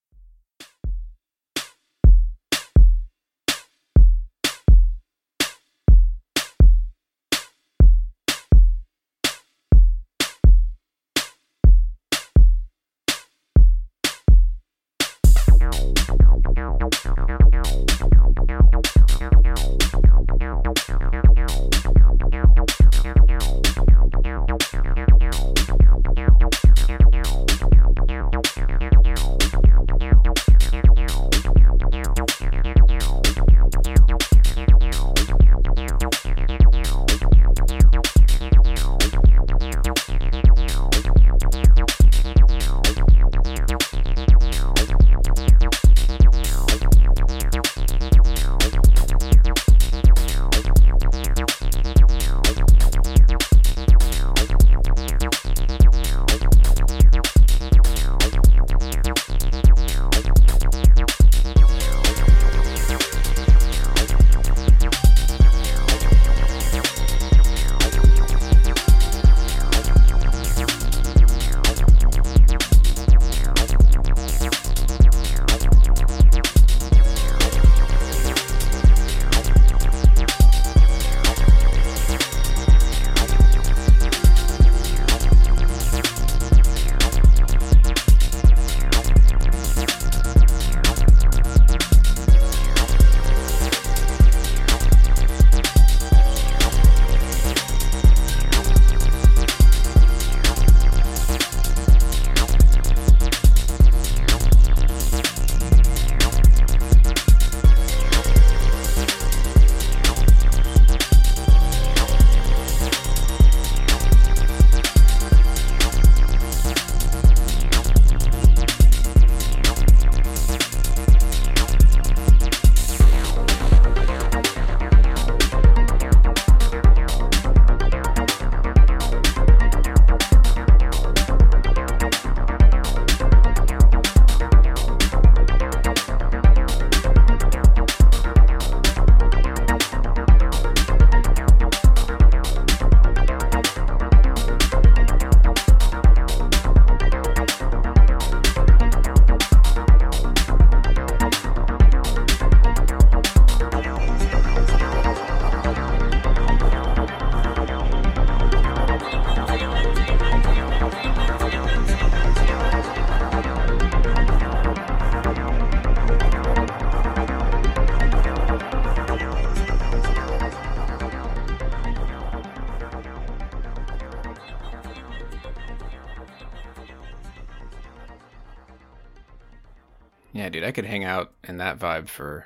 I could hang out in that vibe for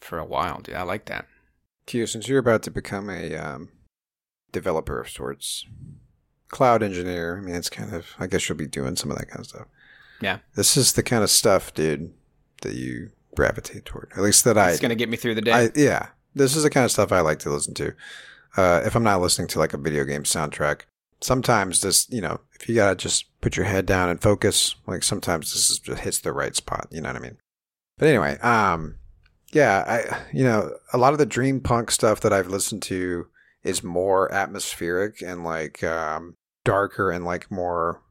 for a while, dude. I like that. Q, since you're about to become a um, developer of sorts, cloud engineer, I mean, it's kind of, I guess you'll be doing some of that kind of stuff. Yeah. This is the kind of stuff, dude, that you gravitate toward. At least that I. It's gonna get me through the day. I yeah, this is the kind of stuff I like to listen to. Uh, if I'm not listening to like a video game soundtrack, sometimes this, you know, if you gotta just put your head down and focus, like sometimes this is, just hits the right spot. You know what I mean? But anyway, um, yeah, I, you know, a lot of the dream punk stuff that I've listened to is more atmospheric and like um, darker and like more.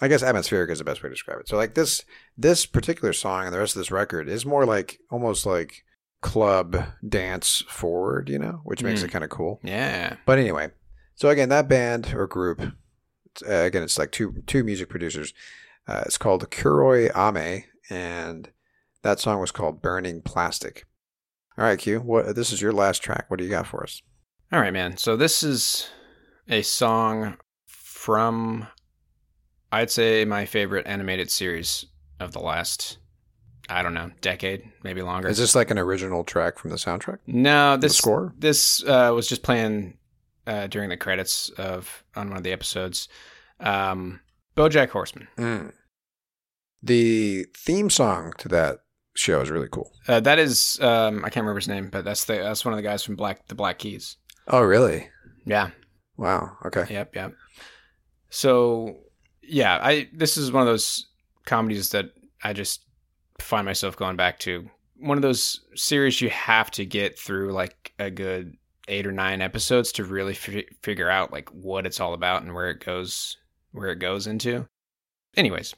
I guess atmospheric is the best way to describe it. So like this this particular song and the rest of this record is more like almost like club dance forward, you know, which makes Mm. it kind of cool. yeah. But anyway, so again, that band or group, uh, again, it's like two two music producers. Uh, it's called Kuroi Ame, and that song was called "Burning Plastic." All right, Q, what this is your last track. What do you got for us? All right, man. So this is a song from I'd say my favorite animated series of the last I don't know, decade, maybe longer. Is this like an original track from the soundtrack? No, The this score? This uh, was just playing uh, during the credits of on one of the episodes. Um, BoJack Horseman. Mm. The theme song to that show is really cool. Uh, that is um, I can't remember his name, but that's the that's one of the guys from Black the Black Keys. Oh, really? Yeah. Wow. Okay. Yep. Yep. So yeah, I this is one of those comedies that I just find myself going back to. One of those series you have to get through like a good eight or nine episodes to really fi- figure out like what it's all about and where it goes where it goes into. Anyways,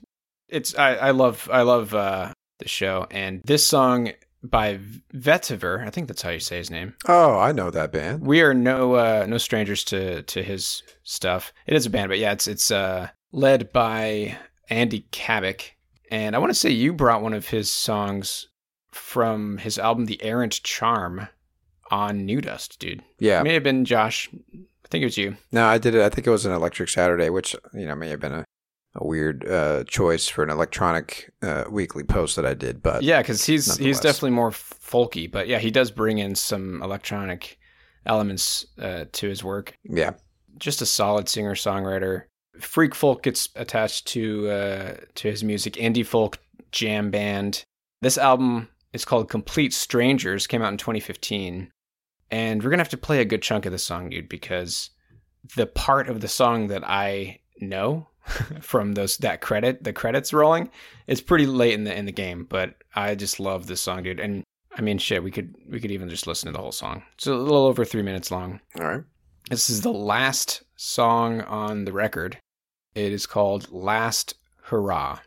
it's I, I love I love uh, the show and this song by Vetiver, I think that's how you say his name. Oh, I know that band. We are no uh, no strangers to to his stuff. It is a band, but yeah, it's it's uh, led by Andy Cabic, and I want to say you brought one of his songs from his album The Errant Charm on New Dust, dude. Yeah. It may have been Josh. I think it was you. No, I did it. I think it was an Electric Saturday, which you know may have been a, a weird uh, choice for an electronic uh, weekly post that I did. But Yeah, because he's he's definitely more folky, but yeah, he does bring in some electronic elements uh, to his work. yeah, just a solid singer songwriter. Freak folk gets attached to uh, to his music. Indie folk jam band. This album is called Complete Strangers. Came out in 2015, and we're gonna have to play a good chunk of the song, dude, because the part of the song that I know from those that credit, the credits rolling, it's pretty late in the in the game. But I just love this song, dude. And I mean, shit, we could we could even just listen to the whole song. It's a little over three minutes long. all right. This is the last song on the record. It is called Last Hurrah.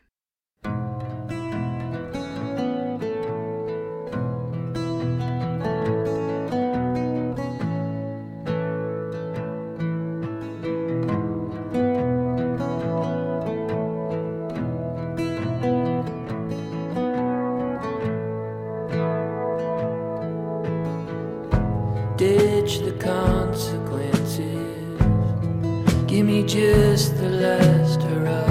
Just the last hurrah.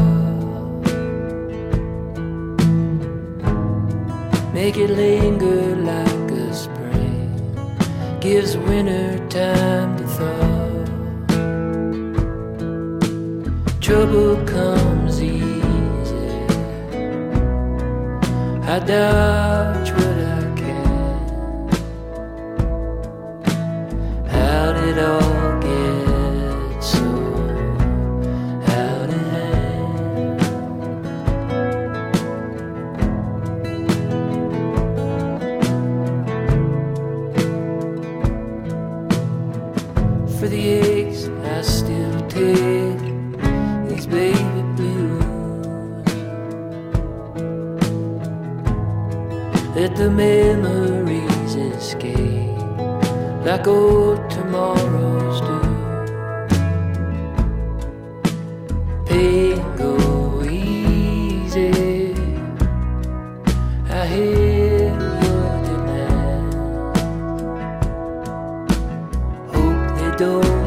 Make it linger like a spring. Gives winter time to thaw. Trouble comes easy. I dodge like old tomorrows do. Pain go easy. I hear your demand. Hope they don't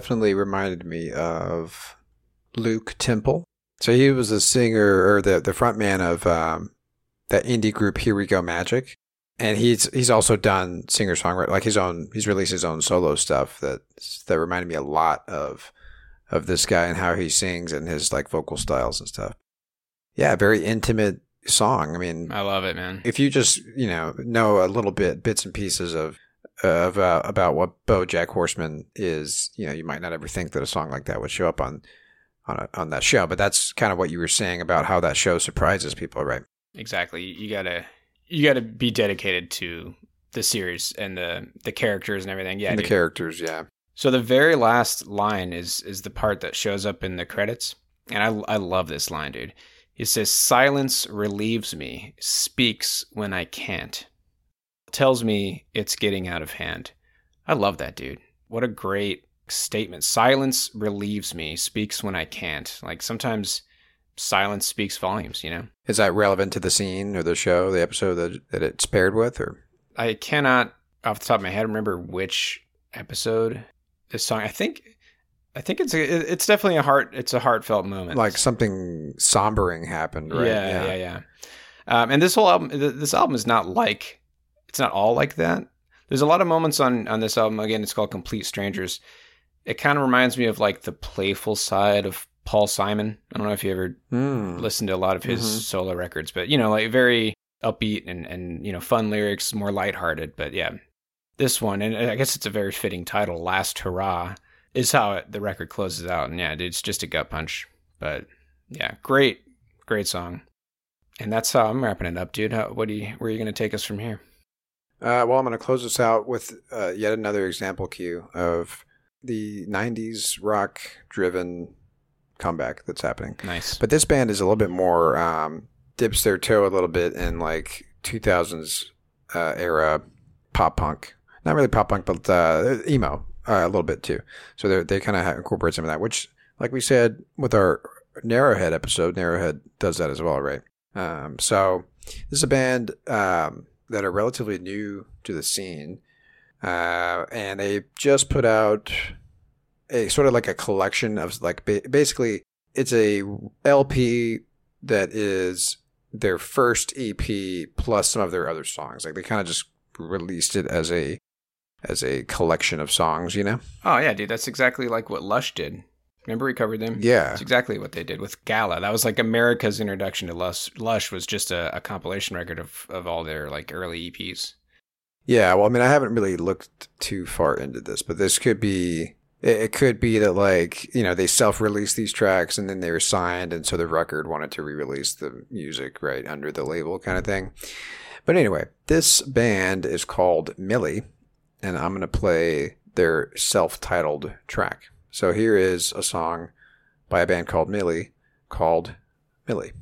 definitely reminded me of Luke Temple. So he was a singer or the the front man of um, that indie group Here We Go Magic, and he's he's also done singer songwriter like his own. He's released his own solo stuff that that reminded me a lot of of this guy and how he sings and his like vocal styles and stuff. Yeah, very intimate song. I mean, I love it, man. if you just you know know a little bit bits and pieces of of uh, about what BoJack Horseman is, you know, you might not ever think that a song like that would show up on on a, on that show. But that's kind of what you were saying about how that show surprises people, right? Exactly. You gotta you gotta be dedicated to the series and the the characters and everything. Yeah. and the dude. characters, yeah. So the very last line is is the part that shows up in the credits, and I I love this line, dude. It says, "Silence relieves me, speaks when I can't, tells me it's getting out of hand." I love that, dude. What a great statement. Silence relieves me, speaks when I can't. Like sometimes silence speaks volumes, you know. Is that relevant to the scene or the show, the episode that that it's paired with, or I cannot, off the top of my head, remember which episode this song. I think, I think it's a, it's definitely a heart. It's a heartfelt moment. like something sombering happened, right? Yeah, yeah, yeah. Um, and this whole album, th- this album is not like, it's not all like that. There's a lot of moments on on this album. Again, it's called Complete Strangers. It kind of reminds me of like the playful side of Paul Simon. I don't know if you ever Hmm. listened to a lot of his Mhm. solo records, but you know, like very upbeat and and you know, fun lyrics, more lighthearted. But yeah, this one, and I guess it's a very fitting title, "Last Hurrah," is how it, the record closes out. And yeah, it's just a gut punch. But yeah, great, great song. And that's how I'm wrapping it up, dude. How, what do you? Where are you going to take us from here? Uh, well, I'm going to close this out with uh, yet another example cue of the 90s rock driven comeback that's happening. Nice. But this band is a little bit more, um, dips their toe a little bit in like 2000s uh, era pop punk. Not really pop punk, but uh, emo uh, a little bit too. So they they kind of incorporate some of that, which, like we said with our Narrowhead episode, Narrowhead does that as well, right? Um, so this is a band um, that are relatively new to the scene, uh, and they just put out a sort of like a collection of like ba- basically it's a LP that is their first EP plus some of their other songs. Like they kind of just released it as a as a collection of songs, you know? Oh yeah, dude. That's exactly like what Lush did. Remember we covered them? Yeah. That's exactly what they did with Gala. That was like America's introduction to Lush. Lush was just a, a compilation record of, of all their like early EPs. Yeah, well, I mean, I haven't really looked too far into this, but this could be. It it could be that, like, you know, they self-released these tracks and then they were signed, and so the record wanted to re-release the music right under the label, kind of thing. But anyway, this band is called Milly, and I'm gonna play their self-titled track. So here is a song by a band called Milly, called Milly.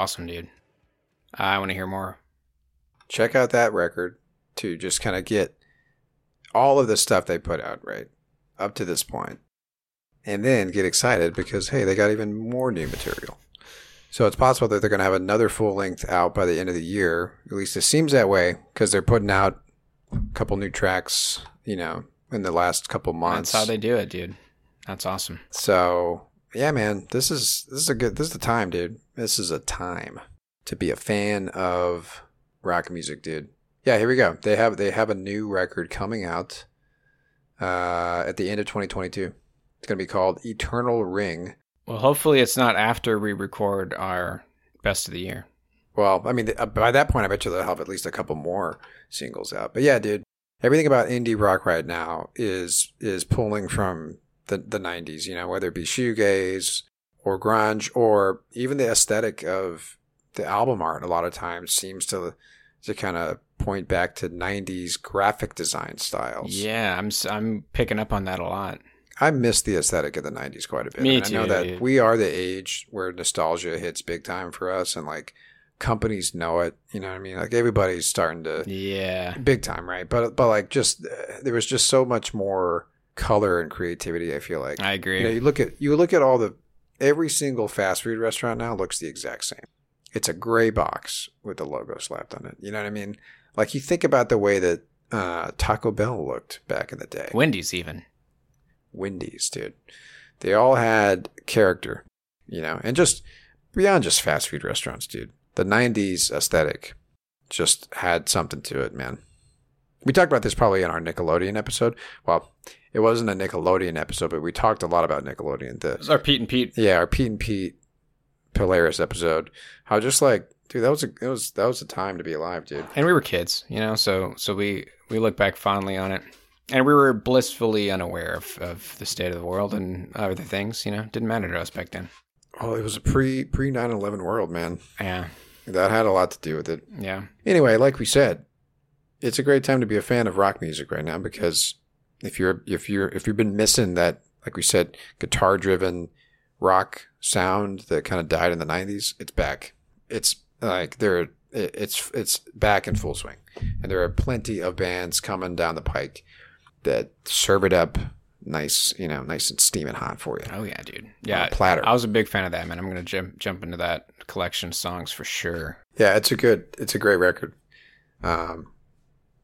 Awesome, dude. I want to hear more. check out that record to just kind of get all of the stuff they put out right up to this point and then get excited because hey they got even more new material so it's possible that they're going to have another full length out by the end of the year at least it seems that way because they're putting out a couple new tracks you know in the last couple months That's how they do it, dude. That's awesome. so yeah, man, this is this is a good this is the time, dude. This is a time to be a fan of rock music, dude. Yeah, here we go. They have they have a new record coming out uh, at the end of 2022. It's gonna be called Eternal Ring. Well, hopefully it's not after we record our best of the year. Well, I mean, by that point, I bet you they'll have at least a couple more singles out. But yeah, dude, everything about indie rock right now is is pulling from the the '90s. You know, whether it be shoegaze or grunge, or even the aesthetic of the album art. A lot of times seems to to kind of point back to '90s graphic design styles. Yeah, I'm I'm picking up on that a lot. I miss the aesthetic of the '90s quite a bit. Me And I know that dude. we are the age where nostalgia hits big time for us, and like companies know it. You know what I mean? Like everybody's starting to Yeah. big time, right? But but like just uh, there was just so much more color and creativity. I feel like I agree. you know you look at you look at all the every single fast food restaurant now looks the exact same. It's a gray box with the logo slapped on it. You know what I mean? Like you think about the way that uh, Taco Bell looked back in the day. Wendy's even. Wendy's, dude. They all had character, you know, and just beyond just fast food restaurants, dude. The 90s aesthetic just had something to it, man. We talked about this probably in our Nickelodeon episode. Well, it wasn't a Nickelodeon episode, but we talked a lot about Nickelodeon. It The, was our Pete and Pete. yeah, our Pete and Pete Polaris episode. How just like, dude, that was a it was that was a time to be alive, dude. And we were kids, you know, so so we we look back fondly on it. And we were blissfully unaware of, of the state of the world and other things, you know, didn't matter to us back then. Oh, it was a pre pre 9/11 world, man. Yeah. That had a lot to do with it. Yeah. Anyway, like we said, it's a great time to be a fan of rock music right now because if you're if you're if you've been missing that, like we said, guitar driven rock sound that kind of died in the '90s, it's back. It's like there, it- it's it's back in full swing, and there are plenty of bands coming down the pike that serve it up nice, you know, nice and steaming hot for you. Oh yeah, dude. Yeah. platter. I was a big fan of that, man. I'm gonna jump jump into that collection of songs for sure. Yeah, it's a good, it's a great record. Um,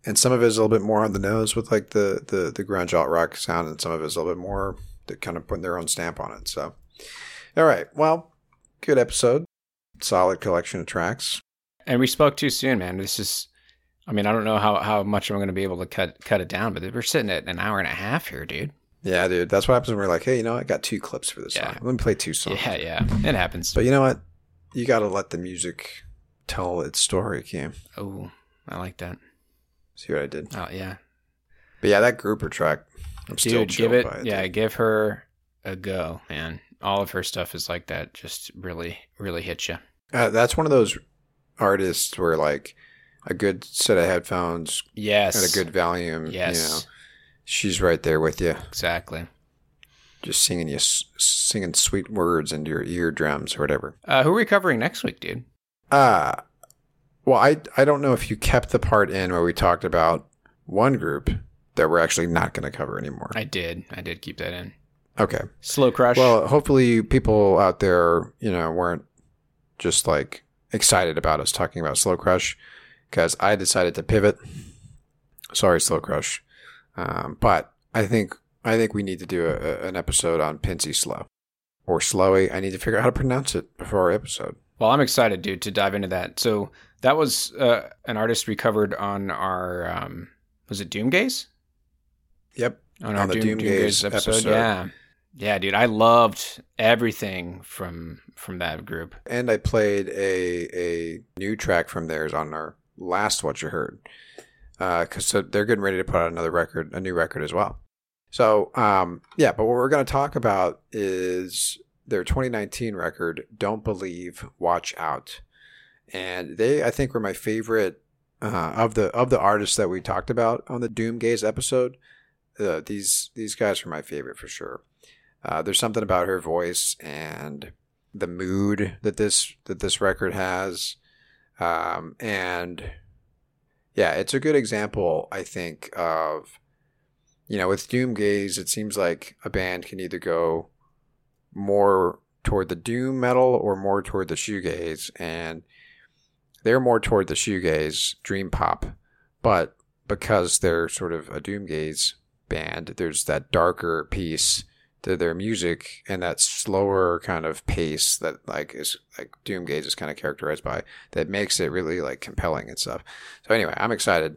and some of it is a little bit more on the nose with like the the the grunge alt rock sound, and some of it is a little bit more that kind of putting their own stamp on it. So, all right, well, good episode, solid collection of tracks. And we spoke too soon, man. This is I mean, I don't know how, how much I'm gonna be able to cut cut it down, but we're sitting at an hour and a half here, dude. Yeah, dude, that's what happens when we're like, hey, you know, I got two clips for this Yeah. song. Let me play two songs. Yeah, yeah. It happens. But you know what? You got to let the music tell its story, Cam. oh, I like that. See what I did? Oh yeah. But yeah, that grouper track, I'm still Dude, give it, by it. yeah, give her a go, man. All of her stuff is like that. Just really, really hits you. Uh, that's one of those artists where like a good set of headphones Yes. at a good volume. Yes. You know, she's right there with you, Exactly. just singing you, singing sweet words into your eardrums or whatever. Uh, who are we covering next week, dude? Uh, well, I, I don't know if you kept the part in where we talked about one group that we're actually not going to cover anymore. I did. I did keep that in. okay. Slow Crush. Well, hopefully people out there, you know, weren't just like excited about us talking about Slow Crush because I decided to pivot. Sorry, Slow Crush, um, but I think I think we need to do a, a- an episode on Pincy Slow or Slowy. I need to figure out how to pronounce it before our episode. Well, I'm excited, dude, to dive into that. So that was uh, an artist we covered on our um, was it Doomgaze? Yep. On, On the Doomgaze episode. Yeah, yeah, dude. I loved everything from from that group. And I played a a new track from theirs on our last What You Heard, because so they're getting ready to put out another record, a new record as well. So um, yeah, but what we're going to talk about is their 2019 record, "Don't Believe, Watch Out," and they I think were my favorite uh, of the of the artists that we talked about on the Doomgaze episode. Uh, these these guys are my favorite for sure. Uh, there's something about her voice and the mood that this that this record has, um, and yeah, it's a good example, I think, of you know, with Doom Gaze, it seems like a band can either go more toward the doom metal or more toward the shoegaze, and they're more toward the shoegaze, dream pop, but because they're sort of a doom gaze band, there's that darker piece to their music and that slower kind of pace that like is like doom gaze is kind of characterized by that makes it really like compelling and stuff. So anyway, I'm excited.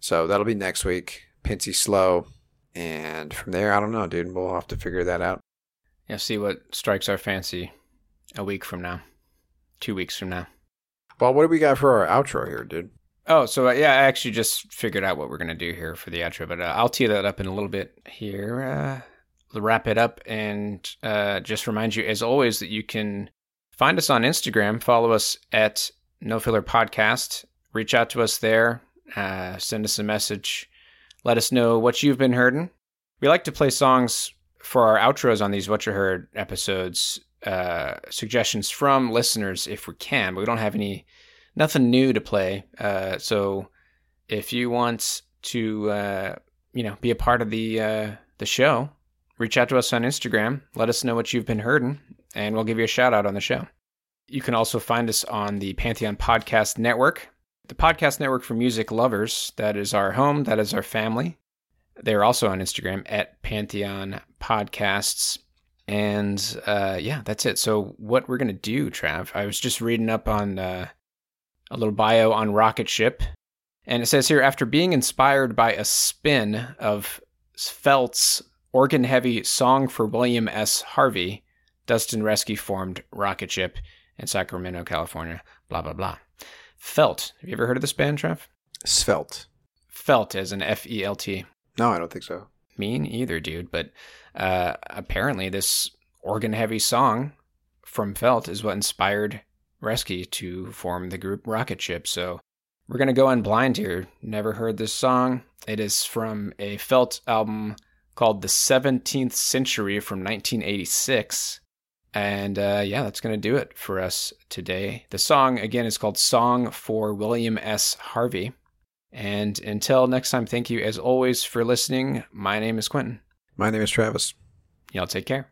So that'll be next week. Pincy slow, and from there, I don't know, dude. We'll have to figure that out. Yeah, see what strikes our fancy a week from now, two weeks from now. Well, what do we got for our outro here, dude? Oh, so uh, yeah, I actually just figured out what we're gonna do here for the outro, but uh, I'll tee that up in a little bit here. Uh, wrap it up and uh, just remind you, as always, that you can find us on Instagram. Follow us at No Filler Podcast. Reach out to us there. Uh, send us a message. Let us know what you've been hearing. We like to play songs for our outros on these What You Heard episodes. Uh, suggestions from listeners if we can, but we don't have any nothing new to play. Uh, so if you want to, uh, you know, be a part of the uh, the show, reach out to us on Instagram. Let us know what you've been hearing, and we'll give you a shout out on the show. You can also find us on the Pantheon Podcast Network, the podcast network for music lovers. That is our home. That is our family. They're also on Instagram at Pantheon Podcasts. And uh, yeah, that's it. So, what we're going to do, Trav, I was just reading up on uh, a little bio on Rocketship. And it says here after being inspired by a spin of Felt's organ heavy Song for William S. Harvey, Dustin Reske formed Rocketship in Sacramento, California. Blah, blah, blah. Felt. Have you ever heard of this band, Trev? Svelte. Felt as an F E L T. No, I don't think so. Me either, dude. But uh, apparently, this organ heavy song from Felt is what inspired Reske to form the group Rocketship. So we're going to go in blind here. Never heard this song. It is from a Felt album called The 17th Century from 1986. And uh, yeah, that's going to do it for us today. The song, again, is called Song for William S. Harvey. And until next time, thank you as always for listening. My name is Quentin. My name is Travis. Y'all take care.